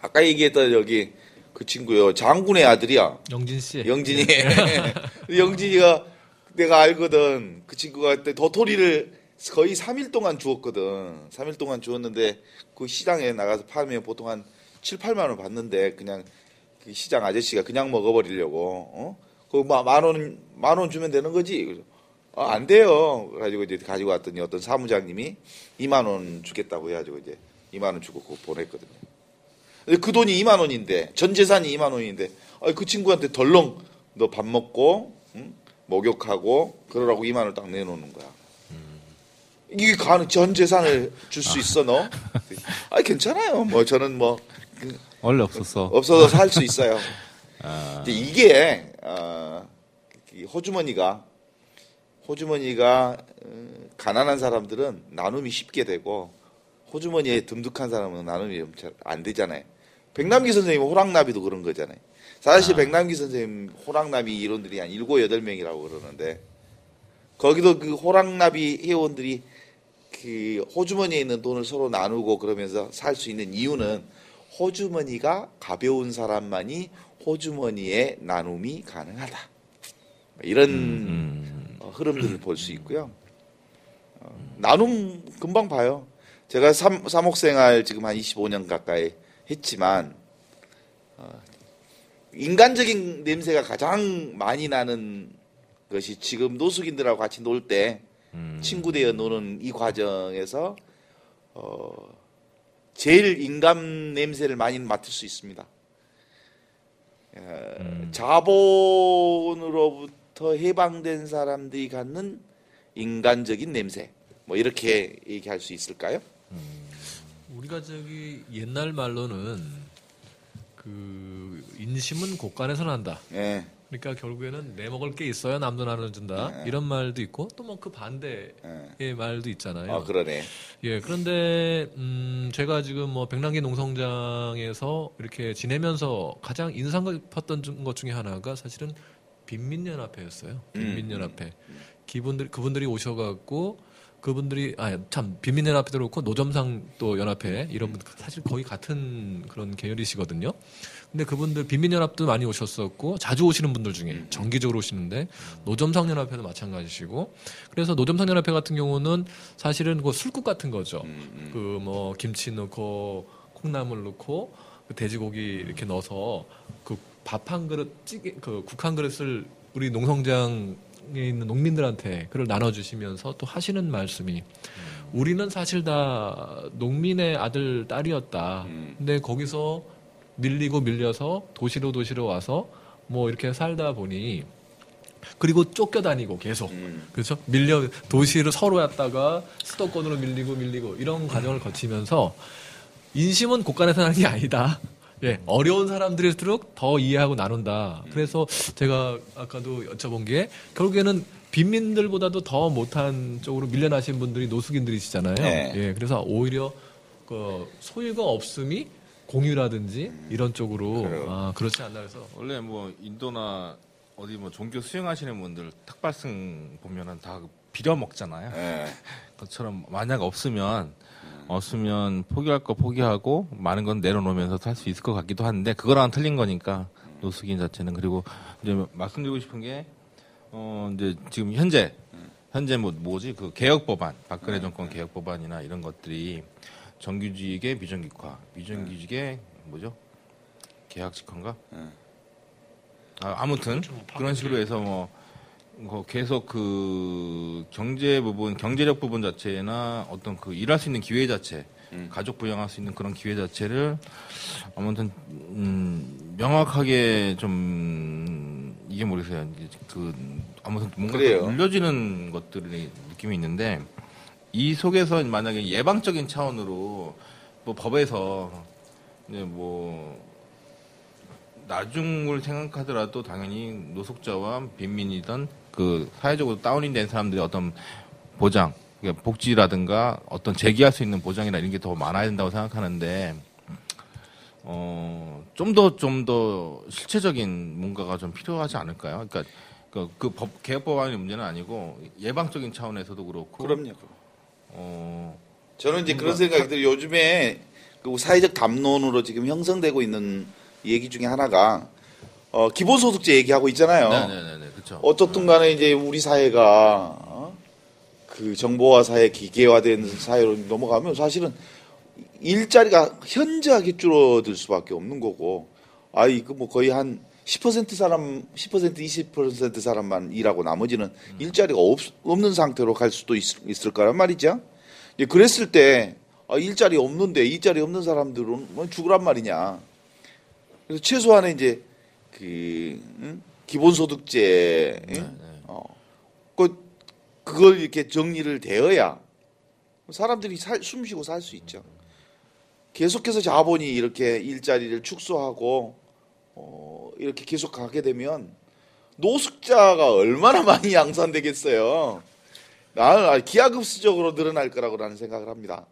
아까 얘기했던 여기 그 친구요 장군의 아들이야. 영진 씨. 영진이 [laughs] 영진이가 내가 알거든 그 친구가 그때 도토리를 거의 3일 동안 주었거든 3일 동안 주었는데 그 시장에 나가서 팔면 보통 한 7, 8만 원 받는데 그냥 그 시장 아저씨가 그냥 먹어버리려고 어? 그만원 만 원 주면 되는 거지 아, 안 돼요 그래가지고 이제 가지고 왔더니 어떤 사무장님이 2만 원 주겠다고 해가지고 이제 2만 원 주고 그거 보냈거든요 근데 그 돈이 2만 원인데 전 재산이 2만 원인데 아, 그 친구한테 덜렁 너 밥 먹고 응? 목욕하고 그러라고 2만 원을 딱 내놓는 거야. 이게 가능 전 재산을 줄 수 있어 너? [laughs] 아 괜찮아요. 뭐 저는 뭐 원래 없었어. 없어서 [laughs] 살수 있어요. 아, 근데 이게 어, 이 호주머니가 호주머니가 어, 가난한 사람들은 나눔이 쉽게 되고 호주머니에 듬득한 사람은 나눔이 잘안 되잖아요. 백남기 선생님 호랑나비도 그런 거잖아요. 사실 백남기 선생님 호랑나비 이론들이 한 일곱 여덟 명이라고 그러는데 거기도 그 호랑나비 회원들이 그 호주머니에 있는 돈을 서로 나누고 그러면서 살 수 있는 이유는 호주머니가 가벼운 사람만이 호주머니에 나눔이 가능하다. 이런 음, 어, 흐름들을 볼 수 있고요. 어, 나눔 금방 봐요. 제가 삼, 사목생활 지금 한 25년 가까이 했지만 어, 인간적인 냄새가 가장 많이 나는 것이 지금 노숙인들하고 같이 놀때 음. 친구 되어 노는 이 과정에서 어, 제일 인간 냄새를 많이 맡을 수 있습니다. 어, 음. 자본으로부터 해방된 사람들이 갖는 인간적인 냄새. 뭐 이렇게 얘기할 수 있을까요? 우리가 저기 옛날 말로는 그 인심은 곳간에서 난다. 예. 그러니까 결국에는 내 먹을 게 있어야 남도 나눠준다 네. 이런 말도 있고 또 뭐 그 반대의 예. 말도 있잖아요. 아 그러네. 예, 그런데 음 제가 지금 뭐 백남기 농성장에서 이렇게 지내면서 가장 인상 깊었던 중- 것 중에 하나가 사실은 빈민연합회였어요. 빈민연합회. 기분들 그분들이 오셔갖고 그분들이 아 참 빈민연합회도 그렇고 노점상 또 연합회 이런 분 사실 거의 같은 그런 계열이시거든요. 근데 그분들 빈민연합도 많이 오셨었고 자주 오시는 분들 중에 정기적으로 오시는데 노점상 연합회도 마찬가지시고 그래서 노점상 연합회 같은 경우는 사실은 그 술국 같은 거죠. 음, 그뭐 김치 넣고 콩나물 넣고 그 돼지고기 이렇게 넣어서 그 밥 한 그릇 찌개 그 국 한 그릇을 우리 농성장 에 있는 농민들한테 그걸 나눠주시면서 또 하시는 말씀이 우리는 사실 다 농민의 아들 딸이었다. 음. 근데 거기서 밀리고 밀려서 도시로 도시로 와서 뭐 이렇게 살다 보니 그리고 쫓겨다니고 계속 음. 그렇죠 밀려 도시를 서로 왔다가 수도권으로 밀리고 밀리고 이런 과정을 거치면서 인심은 곳간에서 하는 게 아니다. 예, 어려운 사람들일수록 더 이해하고 나눈다. 그래서 제가 아까도 여쭤본 게 결국에는 빈민들보다도 더 못한 쪽으로 밀려나신 분들이 노숙인들이시잖아요. 네. 예, 그래서 오히려 그 소유가 없음이 공유라든지 이런 쪽으로 그래요. 아, 그렇지 않나 해서 원래 뭐 인도나 어디 뭐 종교 수행하시는 분들 탁발승 보면은 다 빌어 먹잖아요. 예. [laughs] 그것처럼 만약 없으면 없으면 포기할 거 포기하고 많은 건 내려놓으면서 살수 있을 것 같기도 한데 그거랑 틀린 거니까 노숙인 자체는 그리고 이제 말씀드리고 싶은 게 어 이제 지금 현재 현재 뭐 뭐지 그 개혁 법안 박근혜 정권 개혁 법안이나 이런 것들이 정규직의 비정규직화 비정규직의 뭐죠 계약직화인가 음. 아, 아무튼 그런 식으로 해서 뭐, 뭐 계속 그 경제 부분, 경제력 부분 자체나 어떤 그 일할 수 있는 기회 자체, 음. 가족 부양할 수 있는 그런 기회 자체를 아무튼 음, 명확하게 좀 이게 모르겠어요. 그 아무튼 뭔가. 눌려지는 것들이 느낌이 있는데 이 속에서 만약에 예방적인 차원으로 뭐 법에서 이제 뭐 나중을 생각하더라도 당연히 노숙자와 빈민이든 그 사회적으로 다운이 된 사람들의 어떤 보장, 그러니까 복지라든가 어떤 제기할 수 있는 보장이나 이런 게 더 많아야 된다고 생각하는데 어, 좀 더 좀 더 실체적인 뭔가가 좀 필요하지 않을까요? 그러니까 그, 그 법, 개혁 법안의 문제는 아니고 예방적인 차원에서도 그렇고 그럼요. 어, 저는 이제 그런 생각이 들어요. 요즘에 그 사회적 담론으로 지금 형성되고 있는 얘기 중에 하나가 어, 기본소득제 얘기하고 있잖아요. 네네네, 그렇죠. 어떻든 간에 이제 우리 사회가 어? 그 정보화 사회, 기계화된 사회로 넘어가면 사실은 일자리가 현저하게 줄어들 수밖에 없는 거고, 아, 이거 뭐 거의 한 10% 사람, 10% 20% 사람만 일하고 나머지는 일자리가 없, 없는 상태로 갈 수도 있, 있을 거란 말이죠. 이제 그랬을 때, 아, 일자리 없는데 일자리 없는 사람들은 뭐 죽으란 말이냐. 그래서 최소한의 이제 그 응? 기본소득제 응? 네, 네. 어, 그 그걸 이렇게 정리를 되어야 사람들이 살, 숨쉬고 살 수 있죠. 계속해서 자본이 이렇게 일자리를 축소하고 어, 이렇게 계속 가게 되면 노숙자가 얼마나 많이 양산되겠어요. 아, 기하급수적으로 늘어날 거라고 라는 생각을 합니다.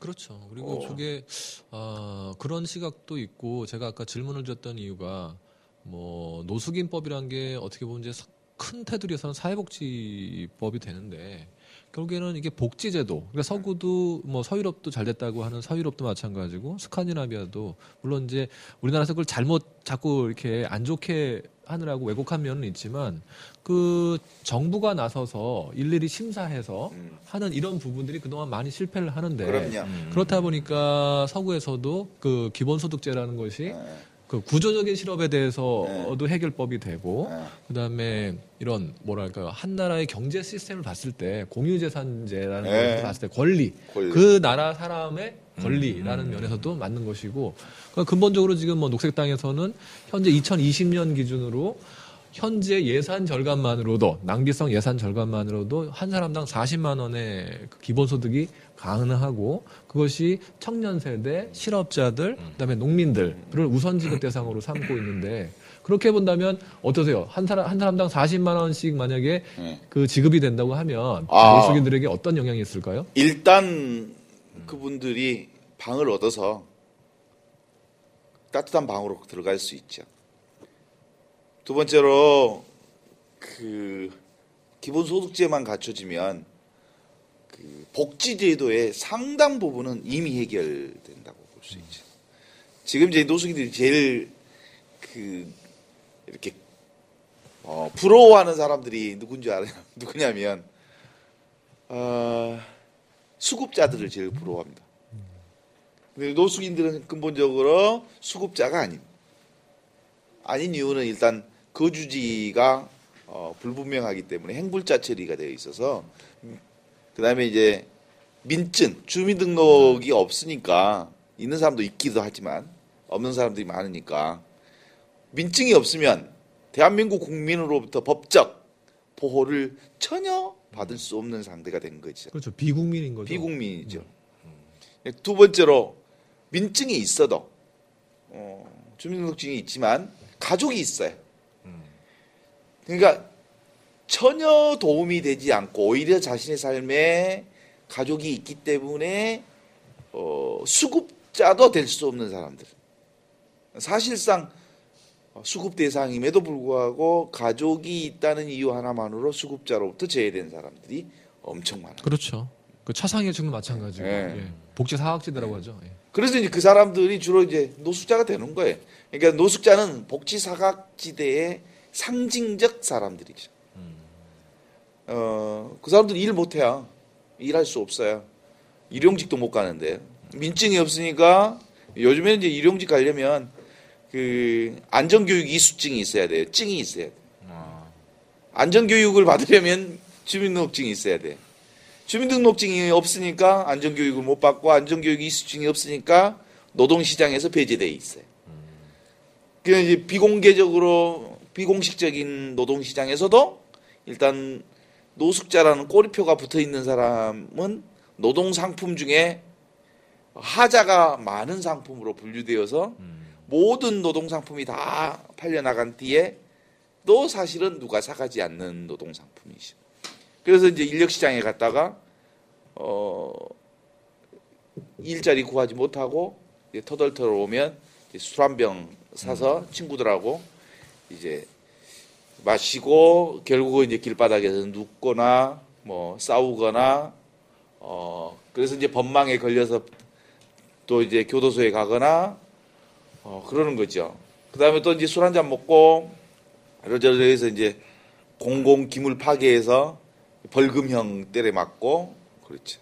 그렇죠. 그리고 어. 저게 아, 그런 시각도 있고 제가 아까 질문을 드렸던 이유가 뭐 노숙인법이란 게 어떻게 보면 이제 사- 큰 테두리에서는 사회복지법이 되는데 결국에는 이게 복지제도 그러니까 서구도 뭐 서유럽도 잘 됐다고 하는 서유럽도 마찬가지고 스칸디나비아도 물론 이제 우리나라에서 그걸 잘못 자꾸 이렇게 안 좋게 하느라고 왜곡한 면은 있지만 그 정부가 나서서 일일이 심사해서 음. 하는 이런 부분들이 그동안 많이 실패를 하는데. 음. 그렇다 보니까 서구에서도 그 기본소득제라는 것이 네. 그 구조적인 실업에 대해서도 해결법이 되고 네. 그다음에 이런 뭐랄까 한 나라의 경제 시스템을 봤을 때 공유재산제라는 네. 것을 봤을 때 권리, 권리. 그 나라 사람의 권리라는 면에서도 맞는 것이고 그러니까 근본적으로 지금 뭐 녹색당에서는 현재 2020년 기준으로 현재 예산 절감만으로도 낭비성 예산 절감만으로도 한 사람당 40만 원의 그 기본소득이 가능하고 그것이 청년 세대, 실업자들, 그다음에 농민들을 우선 지급 대상으로 삼고 있는데 그렇게 본다면 어떠세요? 한 사람 한 사람당 40만 원씩 만약에 네. 그 지급이 된다고 하면 아. 노숙인들에게 어떤 영향이 있을까요? 일단 그분들이 방을 얻어서 따뜻한 방으로 들어갈 수 있죠. 두 번째로 그 기본 소득제만 갖춰지면 그 복지 제도의 상당 부분은 이미 해결된다고 볼 수 있죠. 지금 이제 노숙인들이 제일 그 이렇게 어, 부러워하는 사람들이 누군지 알아요? [laughs] 누구냐면 어, 수급자들을 제일 부러워합니다. 근데 노숙인들은 근본적으로 수급자가 아닌 아닌 이유는 일단 거주지가 어, 불분명하기 때문에 행불자 처리가 되어 있어서 그 다음에 이제 민증 주민등록이 없으니까 있는 사람도 있기도 하지만 없는 사람들이 많으니까 민증이 없으면 대한민국 국민으로부터 법적 보호를 전혀 받을 수 없는 상대가 된 거죠. 그렇죠. 비국민인 거죠. 비국민이죠. 두 번째로 민증이 있어도 어, 주민등록증이 있지만 가족이 있어요. 그러니까 전혀 도움이 되지 않고 오히려 자신의 삶에 가족이 있기 때문에 어, 수급자도 될 수 없는 사람들. 사실상 수급 대상임에도 불구하고 가족이 있다는 이유 하나만으로 수급자로부터 제외된 사람들이 엄청 많아요. 그렇죠. 그 차상위층도 마찬가지고 예. 예. 복지 사각지대라고 하죠. 예. 그래서 이제 그 사람들이 주로 이제 노숙자가 되는 거예요. 그러니까 노숙자는 복지 사각지대의 상징적 사람들이죠. 어, 그 사람들 일 못해야 일할 수 없어요. 일용직도 못 가는데 민증이 없으니까 요즘에는 이제 일용직 가려면 그 안전교육 이수증이 있어야 돼요. 증이 있어야 돼. 아, 안전교육을 받으려면 주민등록증이 있어야 돼. 주민등록증이 없으니까 안전교육을 못 받고 안전교육 이수증이 없으니까 노동시장에서 배제돼 있어요. 그냥 이제 비공개적으로 비공식적인 노동시장에서도 일단 노숙자라는 꼬리표가 붙어 있는 사람은 노동 상품 중에 하자가 많은 상품으로 분류되어서 모든 노동 상품이 다 팔려 나간 뒤에 또 사실은 누가 사가지 않는 노동 상품이죠. 그래서 이제 인력 시장에 갔다가 어 일자리 구하지 못하고 터덜터덜 오면 술 한 병 사서 친구들하고 이제 마시고 결국은 이제 길바닥에서 눕거나 뭐 싸우거나 어 그래서 이제 법망에 걸려서 또 이제 교도소에 가거나 어 그러는 거죠. 그다음에 또 이제 술 한 잔 먹고 이러저러 해서 이제 공공 기물 파괴해서 벌금형 때려 맞고 그렇죠.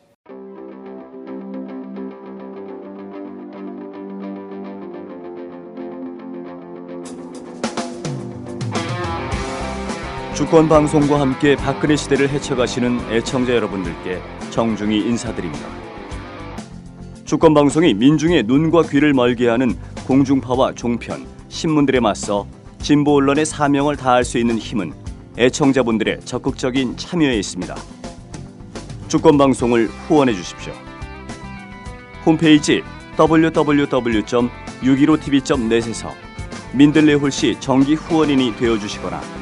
주권 방송과 함께 박근혜 시대를 헤쳐가시는 애청자 여러분들께 정중히 인사드립니다. 주권 방송이 민중의 눈과 귀를 멀게 하는 공중파와 종편, 신문들에 맞서 진보 언론의 사명을 다할 수 있는 힘은 애청자분들의 적극적인 참여에 있습니다. 주권 방송을 후원해 주십시오. 홈페이지 www.615tv.net에서 민들레 홀씨 정기 후원인이 되어 주시거나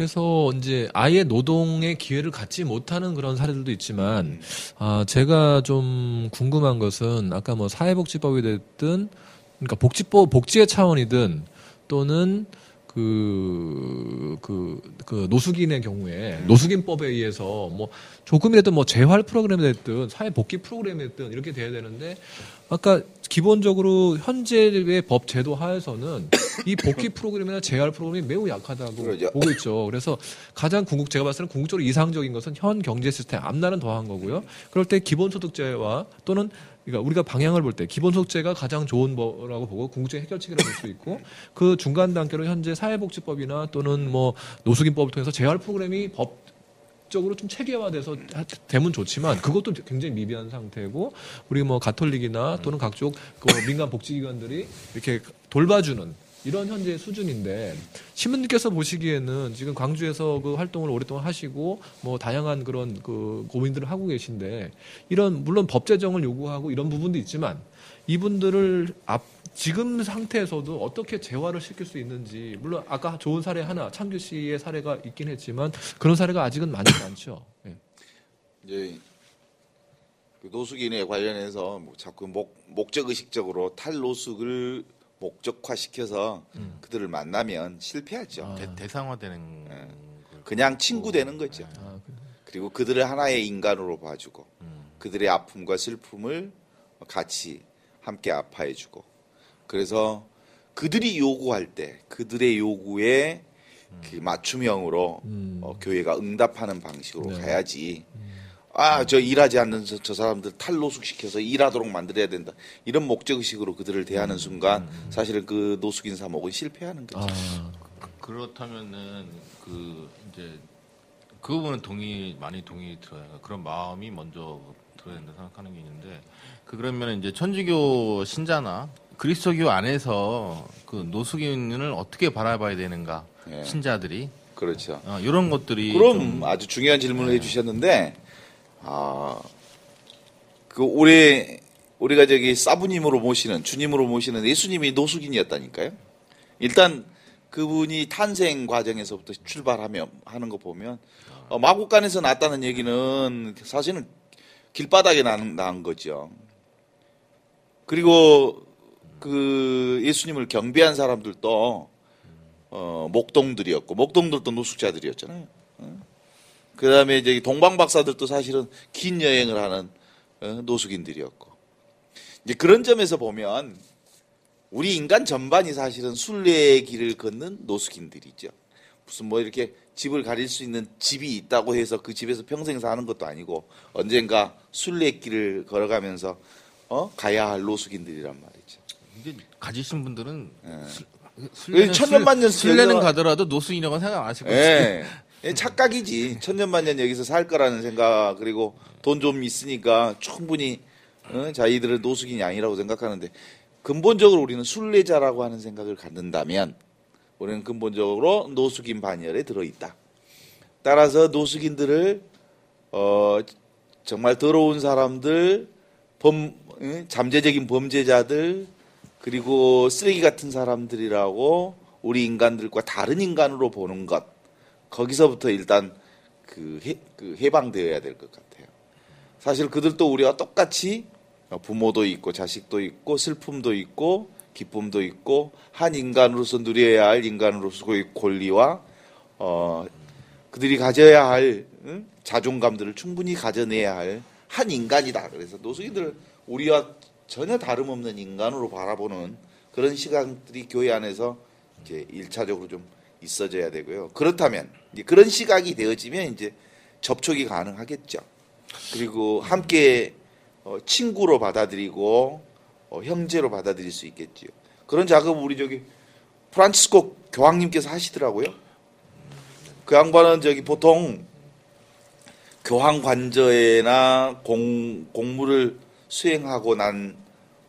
그래서 이제 아예 노동의 기회를 갖지 못하는 그런 사례들도 있지만 아 제가 좀 궁금한 것은 아까 뭐 사회복지법이 됐든 그러니까 복지법 복지의 차원이든 또는 그, 그, 그, 노숙인의 경우에, 노숙인법에 의해서 뭐, 조금이라도 뭐, 재활 프로그램이 됐든, 사회복귀 프로그램이 됐든, 이렇게 돼야 되는데, 아까 기본적으로 현재의 법 제도 하에서는 이 복귀 프로그램이나 재활 프로그램이 매우 약하다고 그러죠. 보고 있죠. 그래서 가장 궁극, 제가 봤을 때는 궁극적으로 이상적인 것은 현 경제 시스템 앞날은 더한 거고요. 그럴 때 기본소득제와 또는 그러니까 우리가 방향을 볼 때 기본소득제가 가장 좋은 거라고 보고 궁극적인 해결책이라고 볼 수 있고 그 중간 단계로 현재 사회복지법이나 또는 뭐 노숙인법을 통해서 재활 프로그램이 법 적으로 좀 체계화돼서 하- 되면 좋지만 그것도 굉장히 미비한 상태고 우리 뭐 가톨릭이나 또는 각종 그 민간 복지기관들이 이렇게 돌봐주는 이런 현재 수준인데 시민들께서 보시기에는 지금 광주에서 그 활동을 오랫동안 하시고 뭐 다양한 그런 그 고민들을 하고 계신데 이런 물론 법 제정을 요구하고 이런 부분도 있지만 이분들을 앞 지금 상태에서도 어떻게 재활을 시킬 수 있는지 물론 아까 좋은 사례 하나 창규 씨의 사례가 있긴 했지만 그런 사례가 아직은 많지 [laughs] 않죠. 예. 이제 그 노숙인에 관련해서 뭐 자꾸 목, 목적 의식적으로 탈노숙을 목적화시켜서 그들을 만나면 실패하죠. 아. 대, 대상화되는 네. 걸 그냥 친구 되는 거죠. 아, 그- 그리고 그들을 하나의 인간으로 봐주고 음. 그들의 아픔과 슬픔을 같이 함께 아파해주고 그래서 그들이 요구할 때 그들의 요구에 그 맞춤형으로 음. 어, 교회가 응답하는 방식으로 네. 가야지. 아, 저 일하지 않는 저, 저 사람들 탈노숙 시켜서 일하도록 만들어야 된다. 이런 목적 의식으로 그들을 대하는 순간 사실은 그 노숙인 사목은 실패하는 거죠. 아, 그렇다면은 그 이제 그 부분은 동의 많이 동의 들어요. 그런 마음이 먼저 들어야 된다 생각하는 게 있는데 그 그러면 이제 천주교 신자나 그리스도교 안에서 그 노숙인을 어떻게 바라봐야 되는가 예. 신자들이 그렇죠. 어, 이런 것들이 그럼 좀 아주 중요한 질문을 해주셨는데, 아, 그 올해 우리가 저기 사부님으로 모시는 주님으로 모시는 예수님이 노숙인이었다니까요. 일단 그분이 탄생 과정에서부터 출발하며 하는 거 보면 어, 마국간에서 났다는 얘기는 사실은 길바닥에 난, 난 거죠. 그리고 그 예수님을 경배한 사람들도 어, 목동들이었고 목동들도 노숙자들이었잖아요. 그 다음에 이제 동방 박사들도 사실은 긴 여행을 하는 어, 노숙인들이었고 이제 그런 점에서 보면 우리 인간 전반이 사실은 순례의 길을 걷는 노숙인들이죠. 무슨 뭐 이렇게 집을 가릴 수 있는 집이 있다고 해서 그 집에서 평생 사는 것도 아니고 언젠가 순례길을 걸어가면서 어 가야 할 노숙인들이란 말이죠. 이제 가지신 분들은 술- 그 술래는 천년만년 술- 술래는 가더라도 노숙이라고 생각 안 하실 거예요. 예. 예, 착각이지. 천년만년 여기서 살 거라는 생각 그리고 돈 좀 있으니까 충분히 어, 자기들은 노숙인이 아니라고 생각하는데 근본적으로 우리는 순례자라고 하는 생각을 갖는다면 우리는 근본적으로 노숙인 반열에 들어있다. 따라서 노숙인들을 어, 정말 더러운 사람들, 범, 예, 잠재적인 범죄자들 그리고 쓰레기 같은 사람들이라고 우리 인간들과 다른 인간으로 보는 것 거기서부터 일단 그, 해, 그 해방되어야 될 것 같아요. 사실 그들도 우리와 똑같이 부모도 있고 자식도 있고 슬픔도 있고 기쁨도 있고 한 인간으로서 누려야 할 인간으로서의 권리와 어 그들이 가져야 할 응? 자존감들을 충분히 가져내야 할 한 인간이다. 그래서 노숙인들 우리와 전혀 다름없는 인간으로 바라보는 그런 시간들이 교회 안에서 이제 일차적으로 좀 있어져야 되고요. 그렇다면 그런 시각이 되어지면 이제 접촉이 가능하겠죠. 그리고 함께 어, 친구로 받아들이고 어, 형제로 받아들일 수 있겠지요. 그런 작업 우리 저기 프란치스코 교황님께서 하시더라고요. 그 양반은 저기 보통 교황 관저에나 공, 공무를 수행하고 난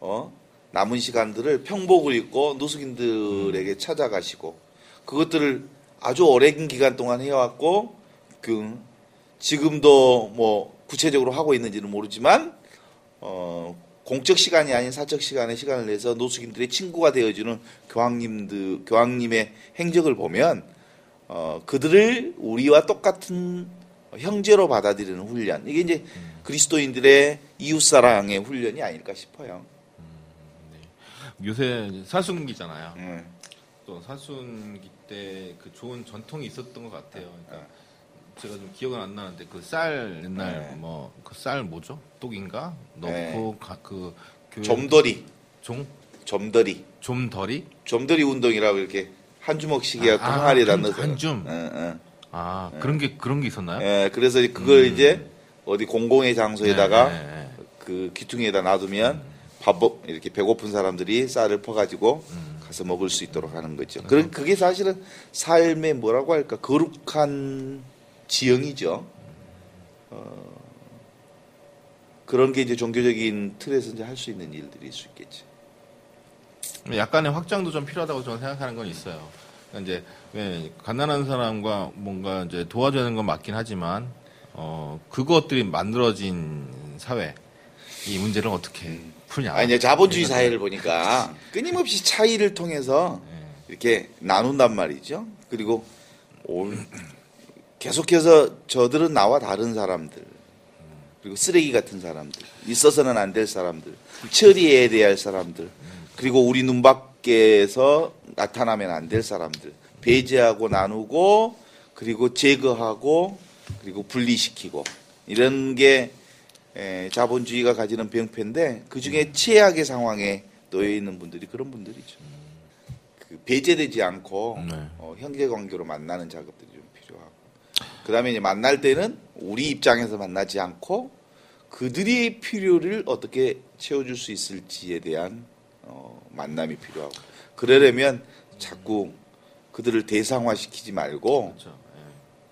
어, 남은 시간들을 평복을 입고 노숙인들에게 찾아가시고 그것들을 아주 오랜 기간 동안 해왔고 그 지금도 뭐 구체적으로 하고 있는지는 모르지만 어, 공적 시간이 아닌 사적 시간에 시간을 내서 노숙인들의 친구가 되어주는 교황님들 교황님의 행적을 보면 어, 그들을 우리와 똑같은 형제로 받아들이는 훈련. 이게 이제 그리스도인들의 이웃사랑의 훈련이 아닐까 싶어요. 요새 사순기잖아요. 음. 또 사순기 때 그 좋은 전통이 있었던 것 같아요. 그러니까 제가 좀 기억은 안 나는데 그 쌀 옛날 네. 뭐그 쌀 뭐죠? 똑인가 넣고 네. 가, 그 교회 점더리, 종 점더리, 좀덜이 점더리 운동이라고 이렇게 한 주먹씩 해갖고 아, 항아리에다 한- 넣어서 한 줌? 응, 응. 아 그런 게 그런 게 있었나요? 예, 그래서 그걸 이제 어디 공공의 장소에다가 네, 네, 네. 그 귀퉁이에다 놔두면 밥 먹- 이렇게 배고픈 사람들이 쌀을 퍼가지고 음. 가서 먹을 수 있도록 하는 거죠. 그런 그게 사실은 삶의 뭐라고 할까 거룩한 지형이죠. 어, 그런 게 이제 종교적인 틀에서 이제 할 수 있는 일들일 수 있겠죠. 약간의 확장도 좀 필요하다고 저는 생각하는 건 있어요. 그러니까 이제 왜 가난한 사람과 뭔가 이제 도와줘야 하는 건 맞긴 하지만 어 그것들이 만들어진 사회 이 문제를 어떻게 풀냐? 아니 이제 자본주의 사회를 보니까 끊임없이 차이를 통해서 이렇게 나눈단 말이죠. 그리고 올- 계속해서 저들은 나와 다른 사람들 그리고 쓰레기 같은 사람들 있어서는 안 될 사람들 처리해야 할 사람들 그리고 우리 눈 밖에서 나타나면 안 될 사람들 배제하고 나누고 그리고 제거하고 그리고 분리시키고 이런 게 에, 자본주의가 가지는 병폐인데 그 중에 최악의 상황에 놓여 있는 분들이 그런 분들이죠. 그 배제되지 않고 네. 어, 형제 관계로 만나는 작업들이 좀 필요하고 그다음에 이제 만날 때는 우리 입장에서 만나지 않고 그들의 필요를 어떻게 채워줄 수 있을지에 대한 어, 만남이 필요하고 그러려면 자꾸 그들을 대상화시키지 말고 그렇죠.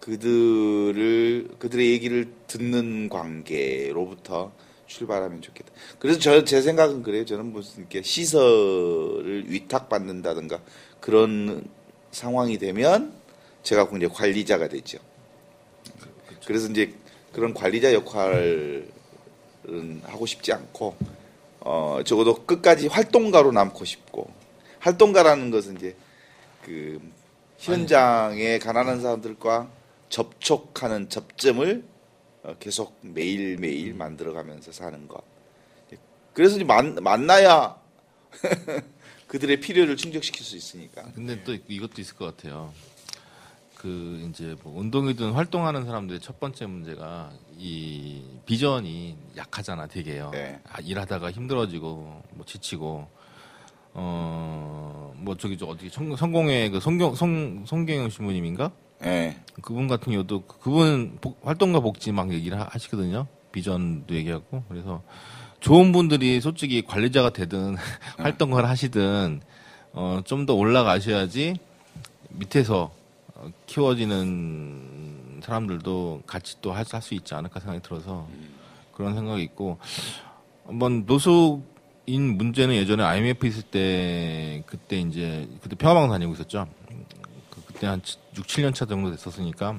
예. 그들을 그들의 얘기를 듣는 관계로부터 출발하면 좋겠다. 그래서 저 제 생각은 그래요. 저는 무슨 이렇게 시설을 위탁받는다든가 그런 상황이 되면 제가 이제 관리자가 되죠. 그래서 이제 그런 관리자 역할은 하고 싶지 않고 어 적어도 끝까지 활동가로 남고 싶고 활동가라는 것은 이제 그 현장에 가난한 사람들과 접촉하는 접점을 어, 계속 매일 매일 만들어가면서 사는 것. 그래서 이제 만, 만나야 [laughs] 그들의 필요를 충족시킬 수 있으니까. 근데 또 이것도 있을 것 같아요. 그 이제 뭐 운동이든 활동하는 사람들의 첫 번째 문제가 이 비전이 약하잖아, 되게요. 네. 아, 일하다가 힘들어지고 뭐 지치고 어 뭐 저기 저 어디 성- 성공회 그 송경 송 송경영 신부님인가? 예. 그분 같은 경우도 그분 복- 활동가 복지 막 얘기를 하- 하시거든요. 비전도 얘기하고 그래서 좋은 분들이 솔직히 관리자가 되든 [laughs] 활동가를 하시든 어, 좀 더 올라가셔야지 밑에서 어, 키워지는 사람들도 같이 또 할 수 있지 않을까 생각이 들어서 그런 생각이 있고 한번 노숙인 문제는 예전에 IMF 있을 때 그때 이제 그때 평화방 다니고 있었죠. 그- 그때 한 6, 7년 차 정도 됐었으니까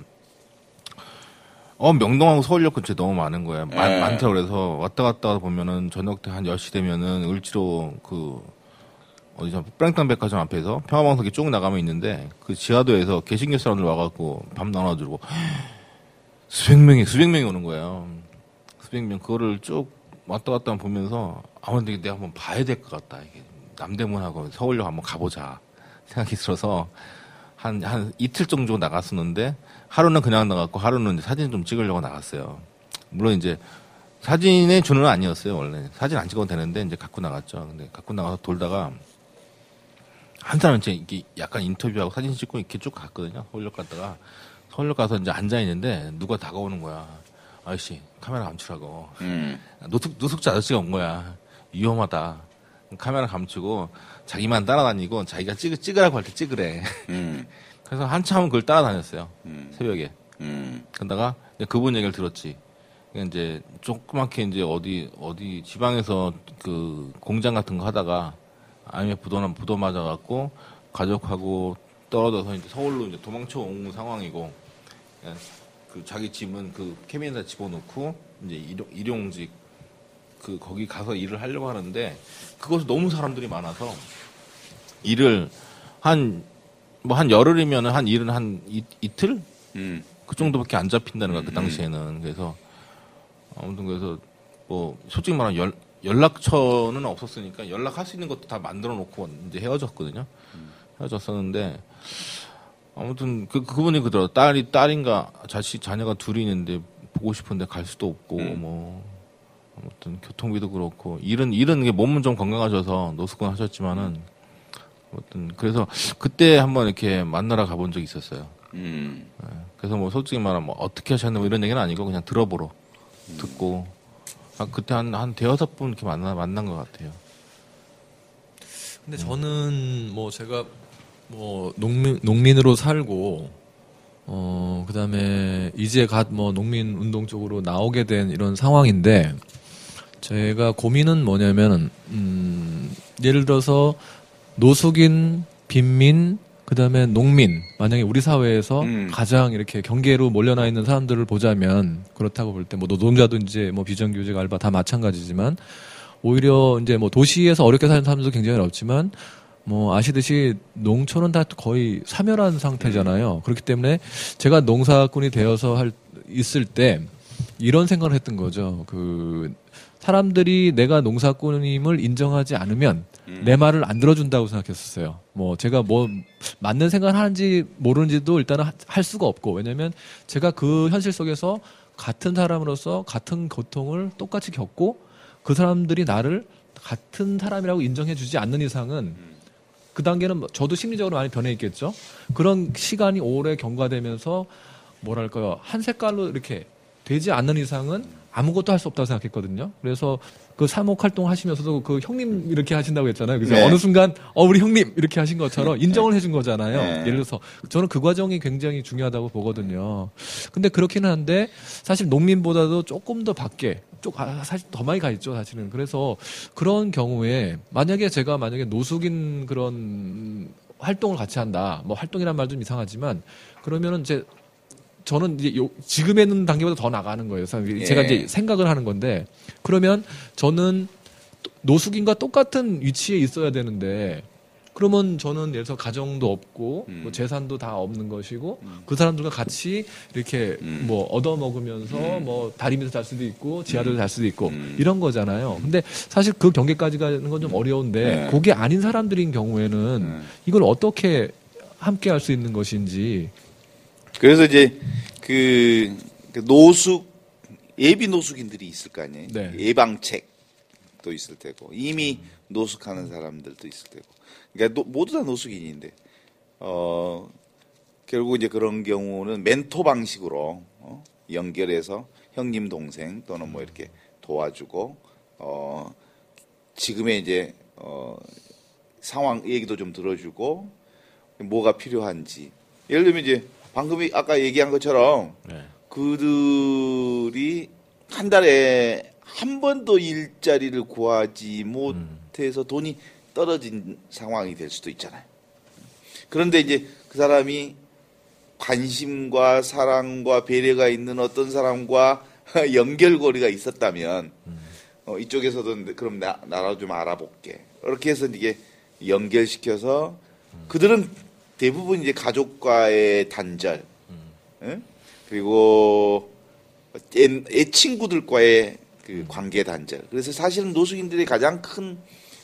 어 명동하고 서울역 근처에 너무 많은 거야. 많, 예. 많다 그래서 왔다 갔다 보면은 저녁 때 한 10시 되면은 을지로 그 어디서 프랭턴 백화점 앞에서 평화방석이 쭉 나가면 있는데 그 지하도에서 개신교 사람들 와갖고 밥 나눠주고 [gasps] 수백 명이 수백 명이 오는 거예요. 수백 명 그거를 쭉 왔다 갔다 보면서 아무래도 내가 한번 봐야 될 것 같다. 이게 남대문하고 서울역 한번 가보자 생각이 들어서 한, 한 이틀 정도 나갔었는데 하루는 그냥 나갔고 하루는 사진 좀 찍으려고 나갔어요. 물론 이제 사진의 주는 아니었어요, 원래. 사진 안 찍어도 되는데 이제 갖고 나갔죠. 근데 갖고 나가서 돌다가 한 사람은 이제 이렇게 약간 인터뷰하고 사진 찍고 이렇게 쭉 갔거든요. 서울역 갔다가 서울역 가서 이제 앉아 있는데 누가 다가오는 거야. 아저씨, 카메라 감추라고. 음. 노숙, 노숙자 아저씨가 온 거야. 위험하다. 카메라 감추고 자기만 따라다니고 자기가 찍, 찍으라고 할 때 찍으래. 음. [laughs] 그래서 한참은 그걸 따라다녔어요. 음. 새벽에. 음. 그러다가 그분 얘기를 들었지. 그러니까 이제 조그맣게 이제 어디 어디 지방에서 그 공장 같은 거 하다가 IMF 부도 부도 맞아갖고 가족하고 떨어져서 이제 서울로 이제 도망쳐 온 상황이고 예, 그 자기 집은 그 캐비넷에 집어넣고 이제 일용, 일용직 그 거기 가서 일을 하려고 하는데 그것이 너무 사람들이 많아서 일을 한 뭐 한 열흘이면은 한 일은 한 이, 이틀? 음. 그 정도밖에 안 잡힌다는 거야 그 당시에는. 그래서 아무튼 그래서 뭐 솔직히 말하면 연, 연락처는 없었으니까 연락할 수 있는 것도 다 만들어 놓고 이제 헤어졌거든요. 헤어졌었는데 아무튼 그 그분이 그더라 딸이 딸인가 자식 자녀가 둘이 있는데 보고 싶은데 갈 수도 없고 뭐 아무튼 교통비도 그렇고 일은 일은 이게 몸은 좀 건강하셔서 노숙은 하셨지만은 아무튼 그래서 그때 한번 이렇게 만나러 가본 적이 있었어요. 음. 그래서 뭐 솔직히 말하면 뭐 어떻게 하셨나 뭐 이런 얘기는 아니고 그냥 들어보러 듣고 아, 그때 한 한 대여섯 분 이렇게 만나 만난 것 같아요. 근데 저는 뭐 제가 뭐 농민 농민으로 살고 어 그다음에 이제 갓 뭐 농민 운동 쪽으로 나오게 된 이런 상황인데 제가 고민은 뭐냐면 음 예를 들어서 노숙인 빈민 그다음에 농민 만약에 우리 사회에서 음. 가장 이렇게 경계로 몰려나 있는 사람들을 보자면 그렇다고 볼 때 뭐 노동자든지 뭐 비정규직 알바 다 마찬가지지만 오히려 이제 뭐 도시에서 어렵게 사는 사람들도 굉장히 어렵지만 뭐 아시듯이 농촌은 다 거의 사멸한 상태잖아요. 그렇기 때문에 제가 농사꾼이 되어서 할 있을 때 이런 생각을 했던 거죠. 그 사람들이 내가 농사꾼임을 인정하지 않으면 내 말을 안 들어준다고 생각했었어요. 뭐 제가 뭐 맞는 생각을 하는지 모르는지도 일단은 하- 할 수가 없고 왜냐면 제가 그 현실 속에서 같은 사람으로서 같은 고통을 똑같이 겪고 그 사람들이 나를 같은 사람이라고 인정해 주지 않는 이상은 그그 단계는 뭐 저도 심리적으로 많이 변해 있겠죠. 그런 시간이 오래 경과되면서 뭐랄까요 한 색깔로 이렇게 되지 않는 이상은 아무것도 할 수 없다고 생각했거든요. 그래서 그 사목 활동 하시면서도 그 형님 이렇게 하신다고 했잖아요. 그래서 네. 어느 순간 어 우리 형님 이렇게 하신 것처럼 인정을 해준 거잖아요. 네. 예를 들어서 저는 그 과정이 굉장히 중요하다고 보거든요. 근데 그렇기는 한데 사실 농민보다도 조금 더 밖에 쪽 아, 사실 더 많이 가 있죠 사실은. 그래서 그런 경우에 만약에 제가 만약에 노숙인 그런 활동을 같이 한다. 뭐 활동이란 말 좀 이상하지만 그러면은 이제 저는 이제 요, 지금에 있는 단계보다 더 나가는 거예요. 그래서 제가 예. 이제 생각을 하는 건데 그러면 저는 노숙인과 똑같은 위치에 있어야 되는데 그러면 저는 예를 들어서 가정도 없고 음. 뭐 재산도 다 없는 것이고 그 사람들과 같이 이렇게 음. 뭐 얻어 먹으면서 뭐 다리 밑에 살 수도 있고 지하철에 살 수도 있고 음. 이런 거잖아요. 근데 사실 그 경계까지 가는 건 좀 어려운데 네. 그게 아닌 사람들인 경우에는 네. 이걸 어떻게 함께 할 수 있는 것인지 그래서 이제 그, 그 노숙 예비 노숙인들이 있을 거 아니에요. 네. 예방책도 있을 테고 이미 노숙하는 사람들도 있을 테고. 그러니까 노- 모두 다 노숙인인데 어 결국 이제 그런 경우는 멘토 방식으로 어, 연결해서 형님 동생 또는 뭐 이렇게 도와주고 어 지금의 이제 어 상황 얘기도 좀 들어주고 뭐가 필요한지 예를 들면 이제 방금 아까 얘기한 것처럼 네. 그들이 한 달에 한 번도 일자리를 구하지 못해서 돈이 떨어진 상황이 될 수도 있잖아요. 그런데 이제 그 사람이 관심과 사랑과 배려가 있는 어떤 사람과 [laughs] 연결고리가 있었다면 어, 이쪽에서도 그럼 나, 나라 좀 알아볼게. 이렇게 해서 이게 연결시켜서 그들은 대부분 이제 가족과의 단절, 예? 그리고 애, 애 친구들과의 그 관계 단절. 그래서 사실은 노숙인들의 가장 큰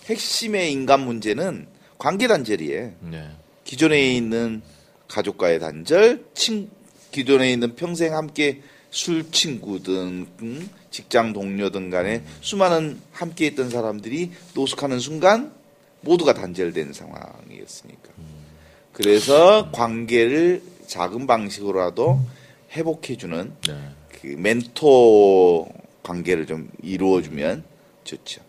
핵심의 인간 문제는 관계 단절이에요. 네. 기존에 있는 가족과의 단절, 친, 기존에 있는 평생 함께 술 친구든 음, 직장 동료든 간에 수많은 함께 있던 사람들이 노숙하는 순간 모두가 단절된 상황이었으니까. 그래서 관계를 작은 방식으로라도 회복해주는 네. 그 멘토 관계를 좀 이루어주면 좋죠.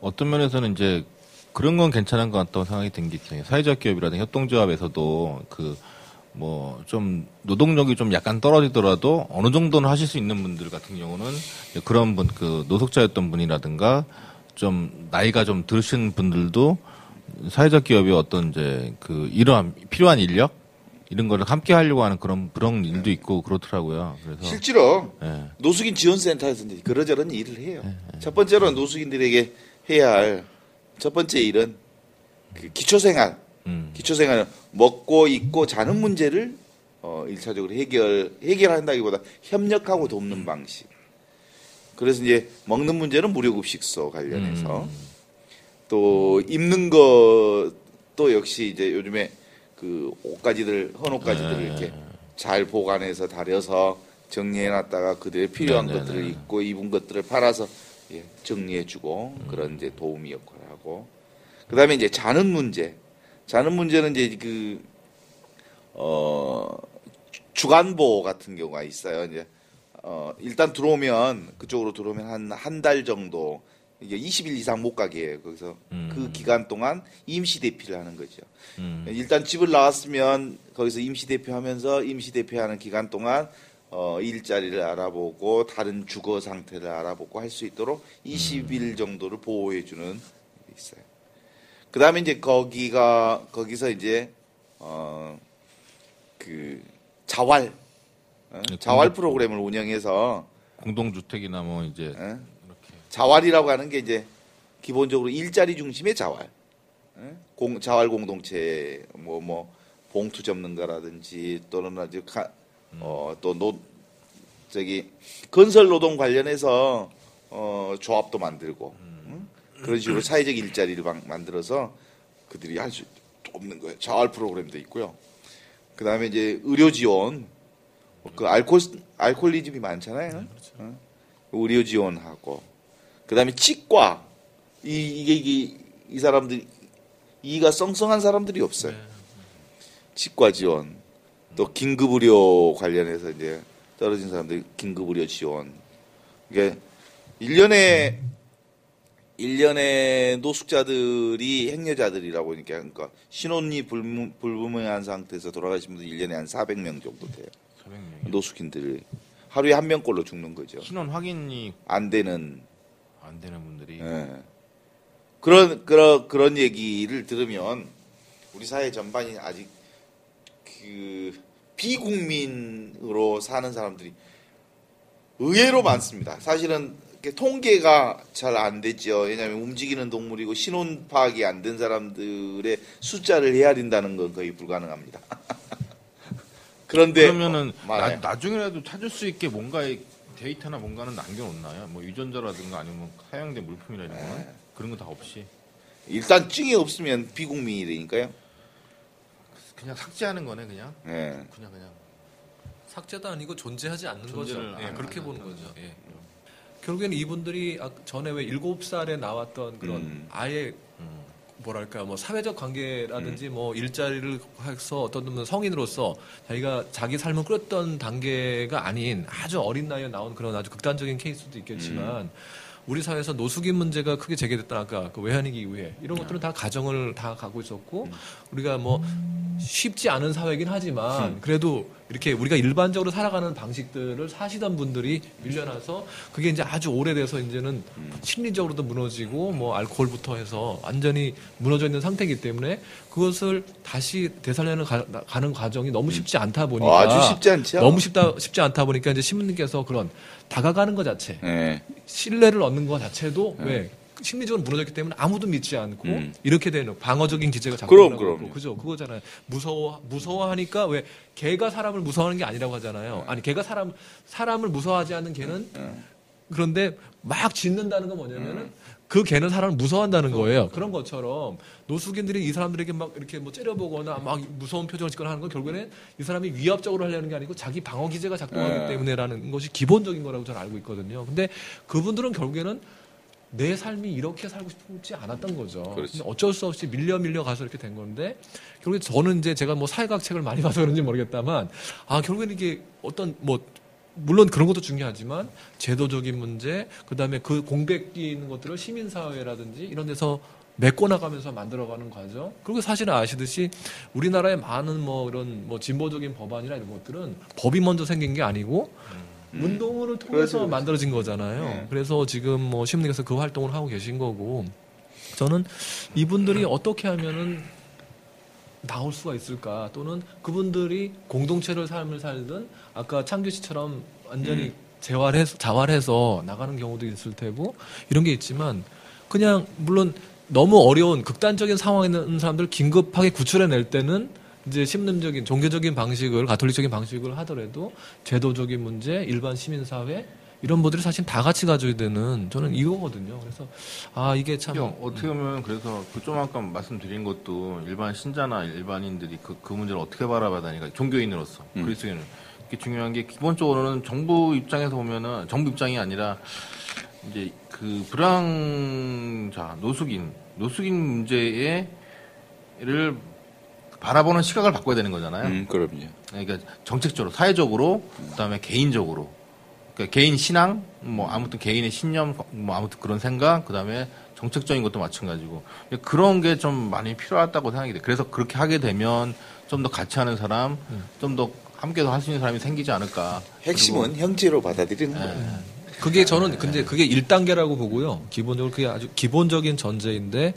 어떤 면에서는 이제 그런 건 괜찮은 것 같다고 생각이 든 게 있어요. 사회적 기업이라든지 협동조합에서도 그 뭐 좀 노동력이 좀 약간 떨어지더라도 어느 정도는 하실 수 있는 분들 같은 경우는 그런 분 그 노숙자였던 분이라든가 좀 나이가 좀 드신 분들도 사회적 기업이 어떤 이제 그 이러한 필요한 인력 이런 거를 함께 하려고 하는 그런 그런 일도 있고 그렇더라고요. 그래서 실제로 예. 노숙인 지원센터에서 이제 그러저런 일을 해요. 첫 번째로 노숙인들에게 해야 할 첫 번째 일은 그 기초생활, 음. 기초생활 먹고 입고 자는 문제를 어, 일차적으로 해결 해결한다기보다 협력하고 돕는 방식. 그래서 이제 먹는 문제는 무료급식소 관련해서 또 입는 것도 역시 이제 요즘에 그 옷가지들 헌옷가지들을 네. 이렇게 잘 보관해서 다려서 정리해 놨다가 그들의 필요한 네, 네, 것들을 네. 입고 입은 것들을 팔아서 예, 정리해 주고 음. 그런 이제 도우미 역할을 하고 그다음에 이제 자는 문제 자는 문제는 이제 그 어, 주간보 같은 경우가 있어요. 이제 어, 일단 들어오면 그쪽으로 들어오면 한 한 달 정도 이게 20일 이상 못 가게 해요. 거기서 음. 그 기간 동안 임시 대피를 하는 거죠. 음. 일단 집을 나왔으면 거기서 임시 대피하면서 임시 대피하는 기간 동안 어, 일자리를 알아보고 다른 주거 상태를 알아보고 할 수 있도록 20일 정도를 보호해 주는 게 있어요. 그다음에 이제 거기가 거기서 이제 어 그 자활 어? 네, 자활 프로그램을 운영해서 공동주택이나 뭐 이제 어? 자활이라고 하는 게 이제 기본적으로 일자리 중심의 자활. 예? 공, 자활 공동체 뭐뭐 봉투 접는 거라든지 또는 아주 가, 어 또 노 저기 건설 노동 관련해서 어 조합도 만들고 응? 그런 식으로 사회적 일자리를 방- 만들어서 그들이 할 수 없는 거예요. 자활 프로그램도 있고요. 그 다음에 이제 의료 지원 그 알코올 알코올리즘이 많잖아요. 어? 의료 지원하고 그다음에 치과 이 이게 이, 이 사람들 이가 썽썽한 사람들이 없어요. 치과 지원, 또 긴급 의료 관련해서 이제 떨어진 사람들 긴급 의료 지원. 이게 1년에 1년에 노숙자들이 행여자들이라고 보니까 그러니까 신혼이 불무, 불분명한 상태에서 돌아가신 분들 1년에 한 400명 정도 돼요. 400명이. 노숙인들 하루에 한 명꼴로 죽는 거죠. 신원 확인이 안 되는 안 되는 분들이 예. 그런 그런 그런 얘기를 들으면 우리 사회 전반이 아직 그 비국민으로 사는 사람들이 의외로 많습니다. 사실은 통계가 잘 안 되죠. 왜냐하면 움직이는 동물이고 신원 파악이 안 된 사람들의 숫자를 헤아린다는 건 거의 불가능합니다. [laughs] 그런데 그러면은 어. 나, 나중에라도 찾을 수 있게 뭔가의 데이터나 뭔가는 남겨놓나요? 뭐 유전자라든가 아니면 사용된 물품이라 이런 거는 네. 그런 거 다 없이 일단 증이 없으면 비국민이 되니까요. 그냥 삭제하는 거네 그냥 예. 그냥 그냥 삭제도 아니고 존재하지 않는 거죠. 존재를 예, 안 그렇게 보는 거죠. 거죠. 예. 결국에는 이분들이 아- 전에 왜 일곱 살에 나왔던 그런 음. 아예 음. 뭐랄까 뭐 사회적 관계라든지 뭐 일자리를 해서 어떤 분은 성인으로서 자기가 자기 삶을 꾸렸던 단계가 아닌 아주 어린 나이에 나온 그런 아주 극단적인 케이스도 있겠지만 우리 사회에서 노숙인 문제가 크게 제기됐던 아까 그 외환위기 이후에 이런 것들은 다 가정을 다 갖고 있었고 우리가 뭐 쉽지 않은 사회이긴 하지만 그래도 이렇게 우리가 일반적으로 살아가는 방식들을 사시던 분들이 밀려나서 그게 이제 아주 오래돼서 이제는 심리적으로도 무너지고 뭐 알코올부터 해서 완전히 무너져 있는 상태이기 때문에 그것을 다시 되살려는 가, 는 과정이 너무 쉽지 않다 보니까 어, 아주 쉽지 않죠. 너무 쉽다 쉽지 않다 보니까 이제 신부님께서 그런 다가가는 것 자체 예. 신뢰를 얻는 것 자체도 왜 심리적으로 무너졌기 때문에 아무도 믿지 않고 음. 이렇게 되는 방어적인 기제가 자꾸 그럼, 그럼요. 그죠 그거잖아요 무서워 무서워하니까 왜 개가 사람을 무서워하는 게 아니라고 하잖아요 아니 개가 사람 사람을 무서워하지 않는 개는 그런데 막 짖는다는 건 뭐냐면은 그 개는 사람을 무서워한다는 거예요. 그런 것처럼 노숙인들이 이 사람들에게 막 이렇게 뭐 째려보거나 막 무서운 표정을 짓거나 하는 건 결국에는 이 사람이 위압적으로 하려는 게 아니고 자기 방어 기제가 작동하기 네. 때문에라는 것이 기본적인 거라고 저는 알고 있거든요. 근데 그분들은 결국에는 내 삶이 이렇게 살고 싶지 않았던 거죠. 그렇지. 어쩔 수 없이 밀려 밀려 가서 이렇게 된 건데 결국에 저는 이제 제가 뭐 사회학 책을 많이 봐서 그런지 모르겠다만 아 결국에는 이게 어떤 뭐 물론 그런 것도 중요하지만 제도적인 문제 그다음에 그 공백기 있는 것들을 시민 사회라든지 이런 데서 메꿔 나가면서 만들어가는 과정 그리고 사실은 아시듯이 우리나라의 많은 뭐 이런 뭐 진보적인 법안이나 이런 것들은 법이 먼저 생긴 게 아니고 운동을 통해서 그렇죠. 만들어진 거잖아요. 네. 그래서 지금 뭐 시민님께서 그 활동을 하고 계신 거고 저는 이분들이 어떻게 하면은 나올 수가 있을까 또는 그분들이 공동체를 삶을 살든 아까 창규 씨처럼 완전히 재활해서 자활해서 나가는 경우도 있을 테고 이런 게 있지만 그냥 물론 너무 어려운 극단적인 상황에 있는 사람들 긴급하게 구출해낼 때는 이제 심림적인 종교적인 방식을 가톨릭적인 방식을 하더라도 제도적인 문제, 일반 시민 사회 이런 분들이 사실 다 같이 가져야 되는 저는 이거거든요. 그래서 아 이게 참 형, 어떻게 보면 그래서 그 좀 아까 말씀드린 것도 일반 신자나 일반인들이 그, 그 문제를 어떻게 바라봐야 되니까 종교인으로서 음. 그리스도인은 이게 중요한 게 기본적으로는 정부 입장에서 보면은 정부 입장이 아니라 이제 그 불황자 노숙인 노숙인 문제에를 바라보는 시각을 바꿔야 되는 거잖아요. 음, 그럼요. 그러니까 정책적으로, 사회적으로, 그다음에 개인적으로, 그러니까 개인 신앙, 뭐 아무튼 개인의 신념, 뭐 아무튼 그런 생각, 그다음에 정책적인 것도 마찬가지고 그런 게 좀 많이 필요하다고 생각이 돼. 그래서 그렇게 하게 되면 좀 더 같이 하는 사람, 좀 더 함께도 할수 있는 사람이 생기지 않을까. 핵심은 형제로 받아들이는 그리고, 거예요. 예. 그게 저는 근데 그게 1단계라고 보고요. 기본적으로 그게 아주 기본적인 전제인데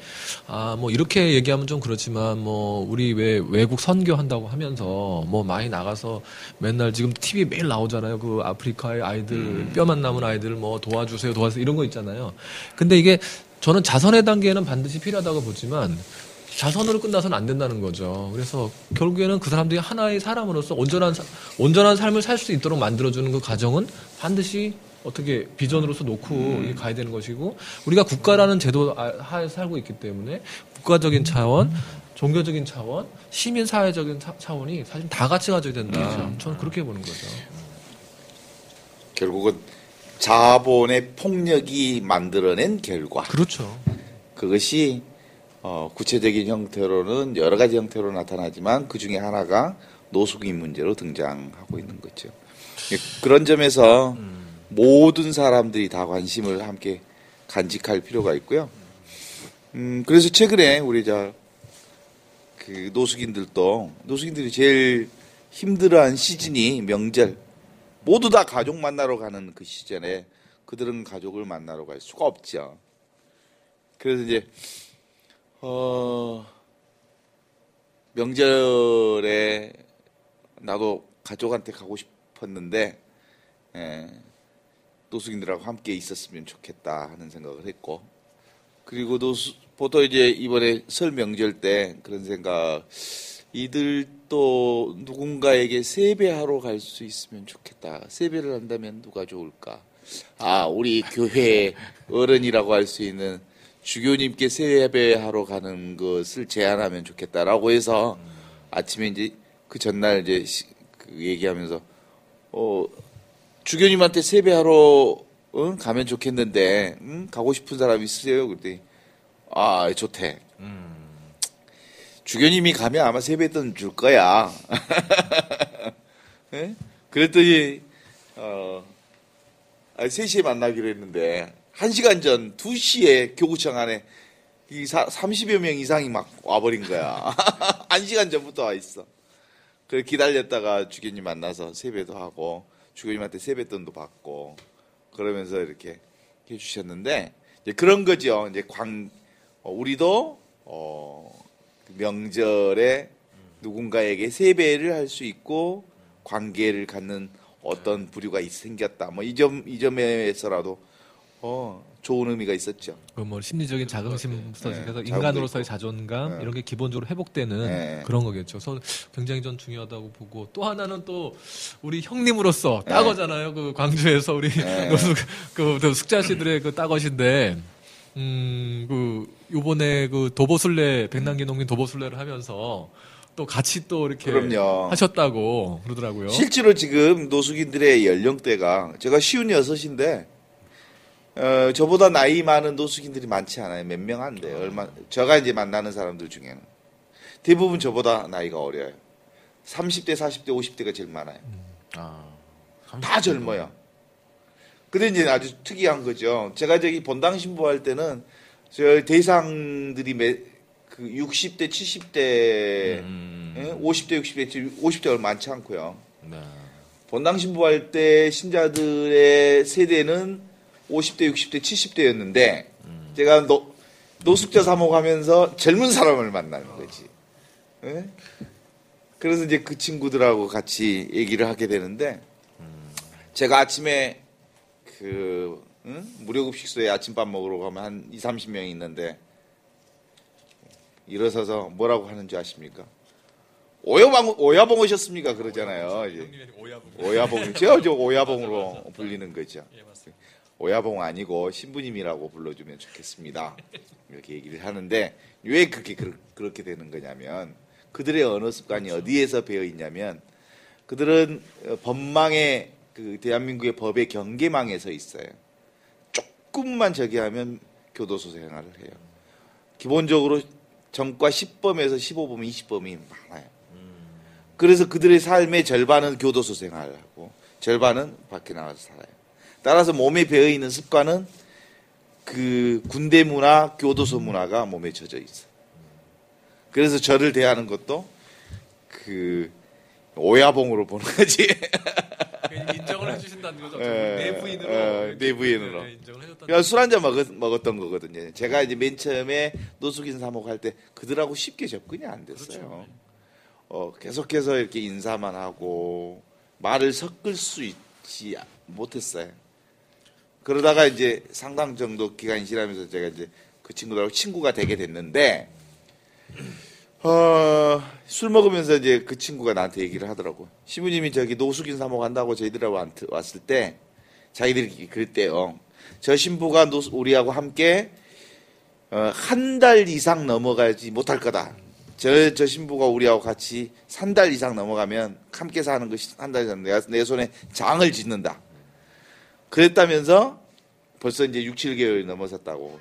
아 뭐 이렇게 얘기하면 좀 그렇지만 뭐 우리 왜 외국 선교한다고 하면서 뭐 많이 나가서 맨날 지금 TV 매일 나오잖아요. 그 아프리카의 아이들 뼈만 남은 아이들 뭐 도와주세요, 도와주세요 이런 거 있잖아요. 근데 이게 저는 자선의 단계는 반드시 필요하다고 보지만 자선으로 끝나서는 안 된다는 거죠. 그래서 결국에는 그 사람들이 하나의 사람으로서 온전한 사- 온전한 삶을 살 수 있도록 만들어주는 그 과정은 반드시 어떻게 비전으로서 놓고 이게 가야 되는 것이고 우리가 국가라는 제도 아- 하에 살고 있기 때문에 국가적인 차원, 종교적인 차원, 시민 사회적인 차- 차원이 사실 다 같이 가져야 된다. 저는 그렇게 보는 거죠. 결국은 자본의 폭력이 만들어낸 결과. 그렇죠. 그것이 어, 구체적인 형태로는 여러 가지 형태로 나타나지만 그 중에 하나가 노숙인 문제로 등장하고 있는 거죠. 예, [laughs] 그런 점에서 모든 사람들이 다 관심을 함께 간직할 필요가 있고요. 음, 그래서 최근에 우리 저, 그 노숙인들도, 노숙인들이 제일 힘들어한 시즌이 명절, 모두 다 가족 만나러 가는 그 시즌에 그들은 가족을 만나러 갈 수가 없죠. 그래서 이제, 어, 명절에 나도 가족한테 가고 싶었는데, 예, 노숙인들하고 함께 있었으면 좋겠다 하는 생각을 했고, 그리고 노수, 보통 이제 이번에 설 명절 때 그런 생각, 이들도 누군가에게 세배하러 갈 수 있으면 좋겠다. 세배를 한다면 누가 좋을까? 아, 우리 교회 어른이라고 할 수 있는 주교님께 세배하러 가는 것을 제안하면 좋겠다라고 해서 아침에 이제 그 전날 이제 시- 그 얘기하면서 어 주교님한테 세배하러 응? 가면 좋겠는데 응? 가고 싶은 사람 있으세요? 그랬더니 아 좋대. 주교님이 가면 아마 세뱃돈 줄 거야. [laughs] 예? 그랬더니 어 아니, 3시에 만나기로 했는데 1시간 전 2시에 교구청 안에 이 사, 30여 명 이상이 막 와버린 거야. [laughs] 1시간 전부터 와 있어. 그래 기다렸다가 주교님 만나서 세배도 하고 주교님한테 세뱃돈도 받고 그러면서 이렇게 해주셨는데 이제 그런 거죠. 이제 광 어, 우리도 어, 그 명절에 누군가에게 세배를 할 수 있고 관계를 갖는 어떤 부류가 있- 생겼다. 뭐 이 점 이 점에서라도 어, 좋은 의미가 있었죠. 그뭐 심리적인 자긍심부터 네, 시작해서 자긍도 인간으로서의. 자존감 네. 이런 게 기본적으로 회복되는 네. 그런 거겠죠. 그래서 굉장히 전 중요하다고 보고 또 하나는 또 우리 형님으로서 따거잖아요. 그 광주에서 우리 네. [laughs] 노숙 그 숙자 씨들의 그 따거신데 음그 요번에 그 도보순례 백남기 농민 도보순례를 하면서 또 같이 또 이렇게 그럼요. 하셨다고 그러더라고요. 실제로 지금 노숙인들의 연령대가 제가 쉬운 여섯인데 어, 저보다 나이 많은 노숙인들이 많지 않아요. 몇 명 안 돼요. 얼마 제가 이제 만나는 사람들 중에는 대부분 저보다 나이가 어려요. 30대, 40대, 50대가 제일 많아요. 아, 다 젊어요. 근데 이제 아주 특이한 거죠. 제가 저기 본당 신부할 때는 저 대상들이 매, 그 60대, 70대, 음, 예? 50대, 60대, 50대가 많지 않고요. 네. 본당 신부할 때 신자들의 세대는 50대, 60대, 70대였는데 제가 노, 노숙자 사목하면서 젊은 사람을 만나는 거지. 예? 그래서 이제 그 친구들하고 같이 얘기를 하게 되는데 제가 아침에 그 응? 무료급식소에 아침밥 먹으러 가면 한 2, 30명이 있는데 일어서서 뭐라고 하는 줄 아십니까? 오야봉 오야봉 오셨습니까? 그러잖아요. 이제. 오야봉, 저, 저 오야봉으로 불리는 거죠. 오야봉 아니고 신부님이라고 불러주면 좋겠습니다. 이렇게 얘기를 하는데 왜 그렇게 그, 그렇게 되는 거냐면 그들의 언어 습관이 어디에서 배어 있냐면 그들은 어, 법망의 그 대한민국의 법의 경계망에 서 있어요. 조금만 저기 하면 교도소 생활을 해요. 기본적으로 전과 10범에서 15범, 20범이 많아요. 그래서 그들의 삶의 절반은 교도소 생활하고 절반은 밖에 나가서 살아요. 따라서 몸에 배어 있는 습관은 그 군대 문화, 교도소 문화가 몸에 젖어 있어. 그래서 저를 대하는 것도 그 오야봉으로 보는 거지. 인정을 해주신다는 거죠. 예, 내부인으로. 예, 내부인으로. 네, 인정을 해줬다는 그냥 술한잔 먹었, 먹었던 거거든요. 제가 이제 맨 처음에 노숙인 사목 할 때 그들하고 쉽게 접근이 안 됐어요. 어, 계속해서 이렇게 인사만 하고 말을 섞을 수 있지 못했어요. 그러다가 이제 상당 정도 기간이 지나면서 제가 이제 그 친구들하고 친구가 되게 됐는데, 어, 술 먹으면서 이제 그 친구가 나한테 얘기를 하더라고. 시부님이 저기 노숙인 사목 한다고 저희들하고 왔- 왔을 때, 자기들이 그랬대요. 저 신부가 노- 우리하고 함께 어, 한 달 이상 넘어가지 못할 거다. 저, 저 신부가 우리하고 같이 한 달 이상 넘어가면 함께 사는 것이 한 달 이상 내가 내 손에 장을 짓는다. 그랬다면서 벌써 이제 6, 7개월이 넘어섰다고.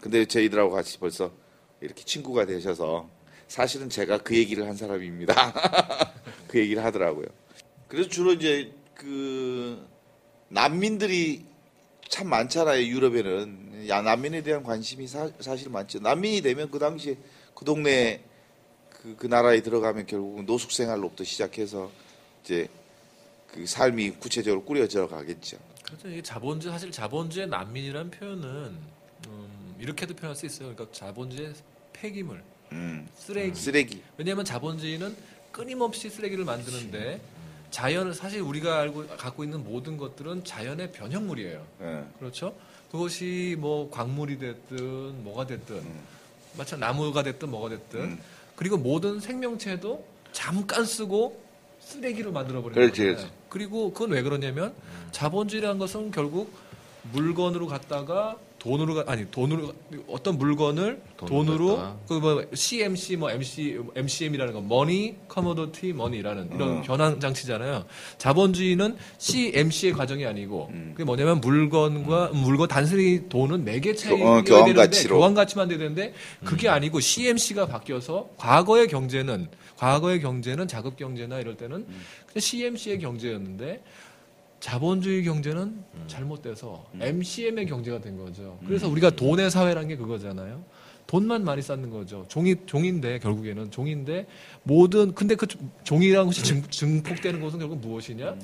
근데 저희들하고 같이 벌써 이렇게 친구가 되셔서 사실은 제가 그 얘기를 한 사람입니다. [laughs] 그 얘기를 하더라고요. 그래서 주로 이제 그 난민들이 참 많잖아요 유럽에는 야 난민에 대한 관심이 사, 사실 많죠. 난민이 되면 그 당시에 그 동네 그, 그 나라에 들어가면 결국 노숙 생활로부터 시작해서 이제 그 삶이 구체적으로 꾸려져 가겠죠. 그렇죠. 이게 자본주의 사실 자본주의 난민이라는 표현은 음, 이렇게도 표현할 수 있어요. 그러니까 자본주의 폐기물, 음, 쓰레기. 쓰레기. 왜냐하면 자본주의는 끊임없이 쓰레기를 만드는데 자연을 사실 우리가 알고 갖고 있는 모든 것들은 자연의 변형물이에요. 예. 그렇죠? 그것이 뭐 광물이 됐든 뭐가 됐든 마찬 나무가 됐든 뭐가 됐든 음. 그리고 모든 생명체도 잠깐 쓰고 쓰레기로 만들어 버리는 그렇지, 거예요. 그렇지. 그리고 그건 왜 그러냐면 자본주의라는 것은 결국 물건으로 갖다가 돈으로 가- 아니 돈으로 어떤 물건을 돈으로. 그 뭐 CMC 뭐 MC MCM이라는 거 money commodity money라는 이런 어. 변환 장치잖아요. 자본주의는 CMC의 과정이 아니고 음. 그게 뭐냐면 물건과 물건 단순히 돈은 매개체가 교- 어, 교환 되는데 가치로. 교환 가치만 돼야 되는데 그게 아니고 CMC가 바뀌어서 과거의 경제는 과거의 경제는 자급 경제나 이럴 때는 그냥 CMC의 경제였는데 자본주의 경제는 잘못돼서 MCM의 경제가 된 거죠. 그래서 우리가 돈의 사회라는 게 그거잖아요. 돈만 많이 쌓는 거죠. 종이 종인데 결국에는 종인데 모든 근데 그 종이라는 것이 증, 증폭되는 것은 결국 무엇이냐?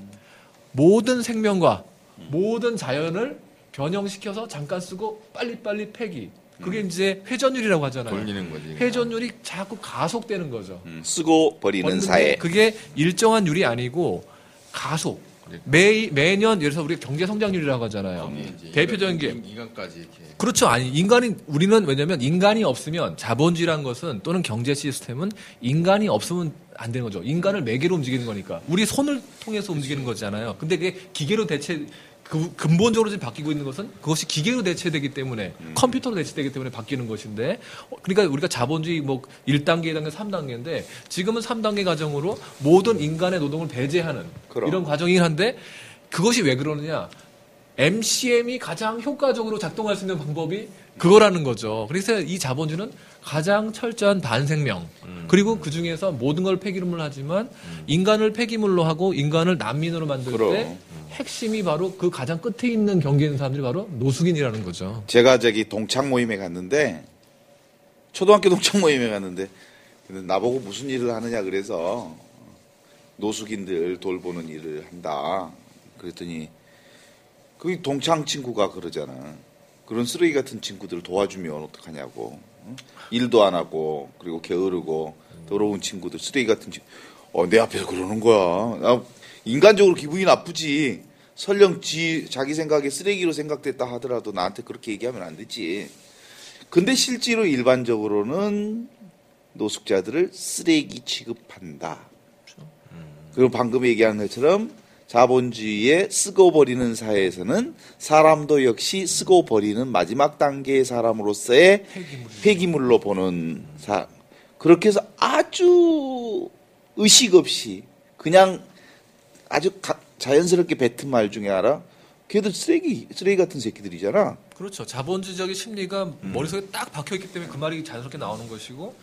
모든 생명과 모든 자연을 변형시켜서 잠깐 쓰고 빨리빨리 폐기. 그게 이제 회전율이라고 하잖아요. 돌리는 거지. 회전율이 자꾸 가속되는 거죠. 음, 쓰고 버리는 버리는데 사회. 그게 일정한 율이 아니고 가속. 매 매년 예를 들어서 우리가 경제 성장률이라고 하잖아요. 대표적인 게 인간까지 이렇게 그렇죠. 아니 인간이 우리는 왜냐면 인간이 없으면 자본주의라는 것은 또는 경제 시스템은 인간이 없으면 안 되는 거죠. 인간을 매개로 움직이는 거니까 우리 손을 통해서 움직이는 거잖아요. 근데 그게 기계로 대체 그 근본적으로 지금 바뀌고 있는 것은 그것이 기계로 대체되기 때문에 컴퓨터로 대체되기 때문에 바뀌는 것인데 어, 그러니까 우리가 자본주의 뭐 1단계, 2단계, 3단계인데 지금은 3단계 과정으로 모든 인간의 노동을 배제하는 그럼. 이런 과정이긴 한데 그것이 왜 그러느냐? MCM이 가장 효과적으로 작동할 수 있는 방법이 그거라는 거죠. 그래서 이 자본주의는 가장 철저한 반생명. 그리고 그 중에서 모든 걸 폐기물로 하지만 인간을 폐기물로 하고 인간을 난민으로 만들 그럼. 때 핵심이 바로 그 가장 끝에 있는 경계에 있는 사람들이 바로 노숙인이라는 거죠. 제가 저기 동창 모임에 갔는데 초등학교 동창 모임에 갔는데 나보고 무슨 일을 하느냐 그래서 노숙인들 돌보는 일을 한다. 그랬더니 그 동창 친구가 그러잖아. 그런 쓰레기 같은 친구들을 도와주면 어떡하냐고. 응? 일도 안 하고 그리고 게으르고 더러운 친구들 쓰레기 같은 친구. 어, 내 앞에서 그러는 거야. 나 인간적으로 기분이 나쁘지. 설령 지 자기 생각에 쓰레기로 생각됐다 하더라도 나한테 그렇게 얘기하면 안 되지. 근데 실제로 일반적으로는 노숙자들을 쓰레기 취급한다. 그리고 방금 얘기한 것처럼 자본주의에 쓰고 버리는 사회에서는 사람도 역시 쓰고 버리는 마지막 단계의 사람으로서의 폐기물. 폐기물로 보는 사 그렇게 해서 아주 의식 없이 그냥 아주 가- 자연스럽게 뱉은 말 중에 하나 걔들 쓰레기 쓰레기 같은 새끼들이잖아. 그렇죠. 자본주의적인 심리가 머릿속에 딱 박혀 있기 때문에 그 말이 자연스럽게 나오는 것이고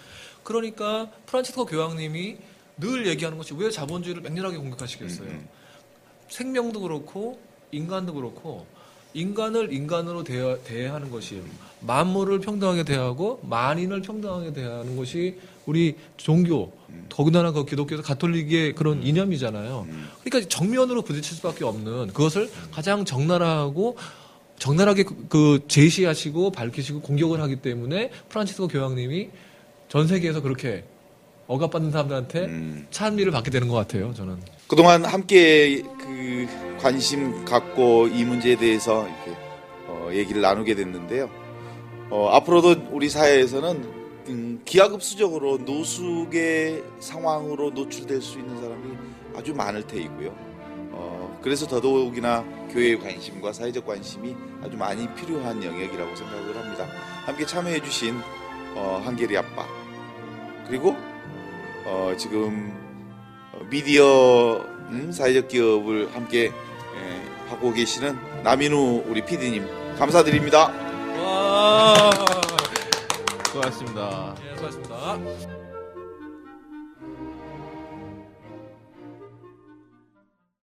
그러니까 프란치스코 교황님이 늘 얘기하는 것이 왜 자본주의를 맹렬하게 공격하시겠어요. 생명도 그렇고 인간도 그렇고 인간을 인간으로 대하, 대하 는 것이 만물을 평등하게 대하고 만인을 평등하게 대하는 것이 우리 종교 더군다나 그 기독교에서 가톨릭의 그런 이념이잖아요. 그러니까 정면으로 부딪힐 수밖에 없는 그것을 가장 적나라하고 적나라하게 그, 그 제시하시고 밝히시고 공격을 하기 때문에 프란치스코 교황님이 전 세계에서 그렇게 억압받는 사람들한테 음. 찬미를 받게 되는 것 같아요. 저는. 그동안 함께 그 관심 갖고 이 문제에 대해서 이렇게 어, 얘기를 나누게 됐는데요. 어, 앞으로도 우리 사회에서는 음, 기하급수적으로 노숙의 상황으로 노출될 수 있는 사람이 아주 많을 테이고요. 어, 그래서 더더욱이나 교회의 관심과 사회적 관심이 아주 많이 필요한 영역이라고 생각을 합니다. 함께 참여해주신 어, 한계리 아빠 그리고 어, 지금 어, 미디어 음, 사회적 기업을 함께 예, 하고 계시는 남인우 우리 PD님 감사드립니다. 와. 수고하셨습니다. 예, 수고하셨습니다.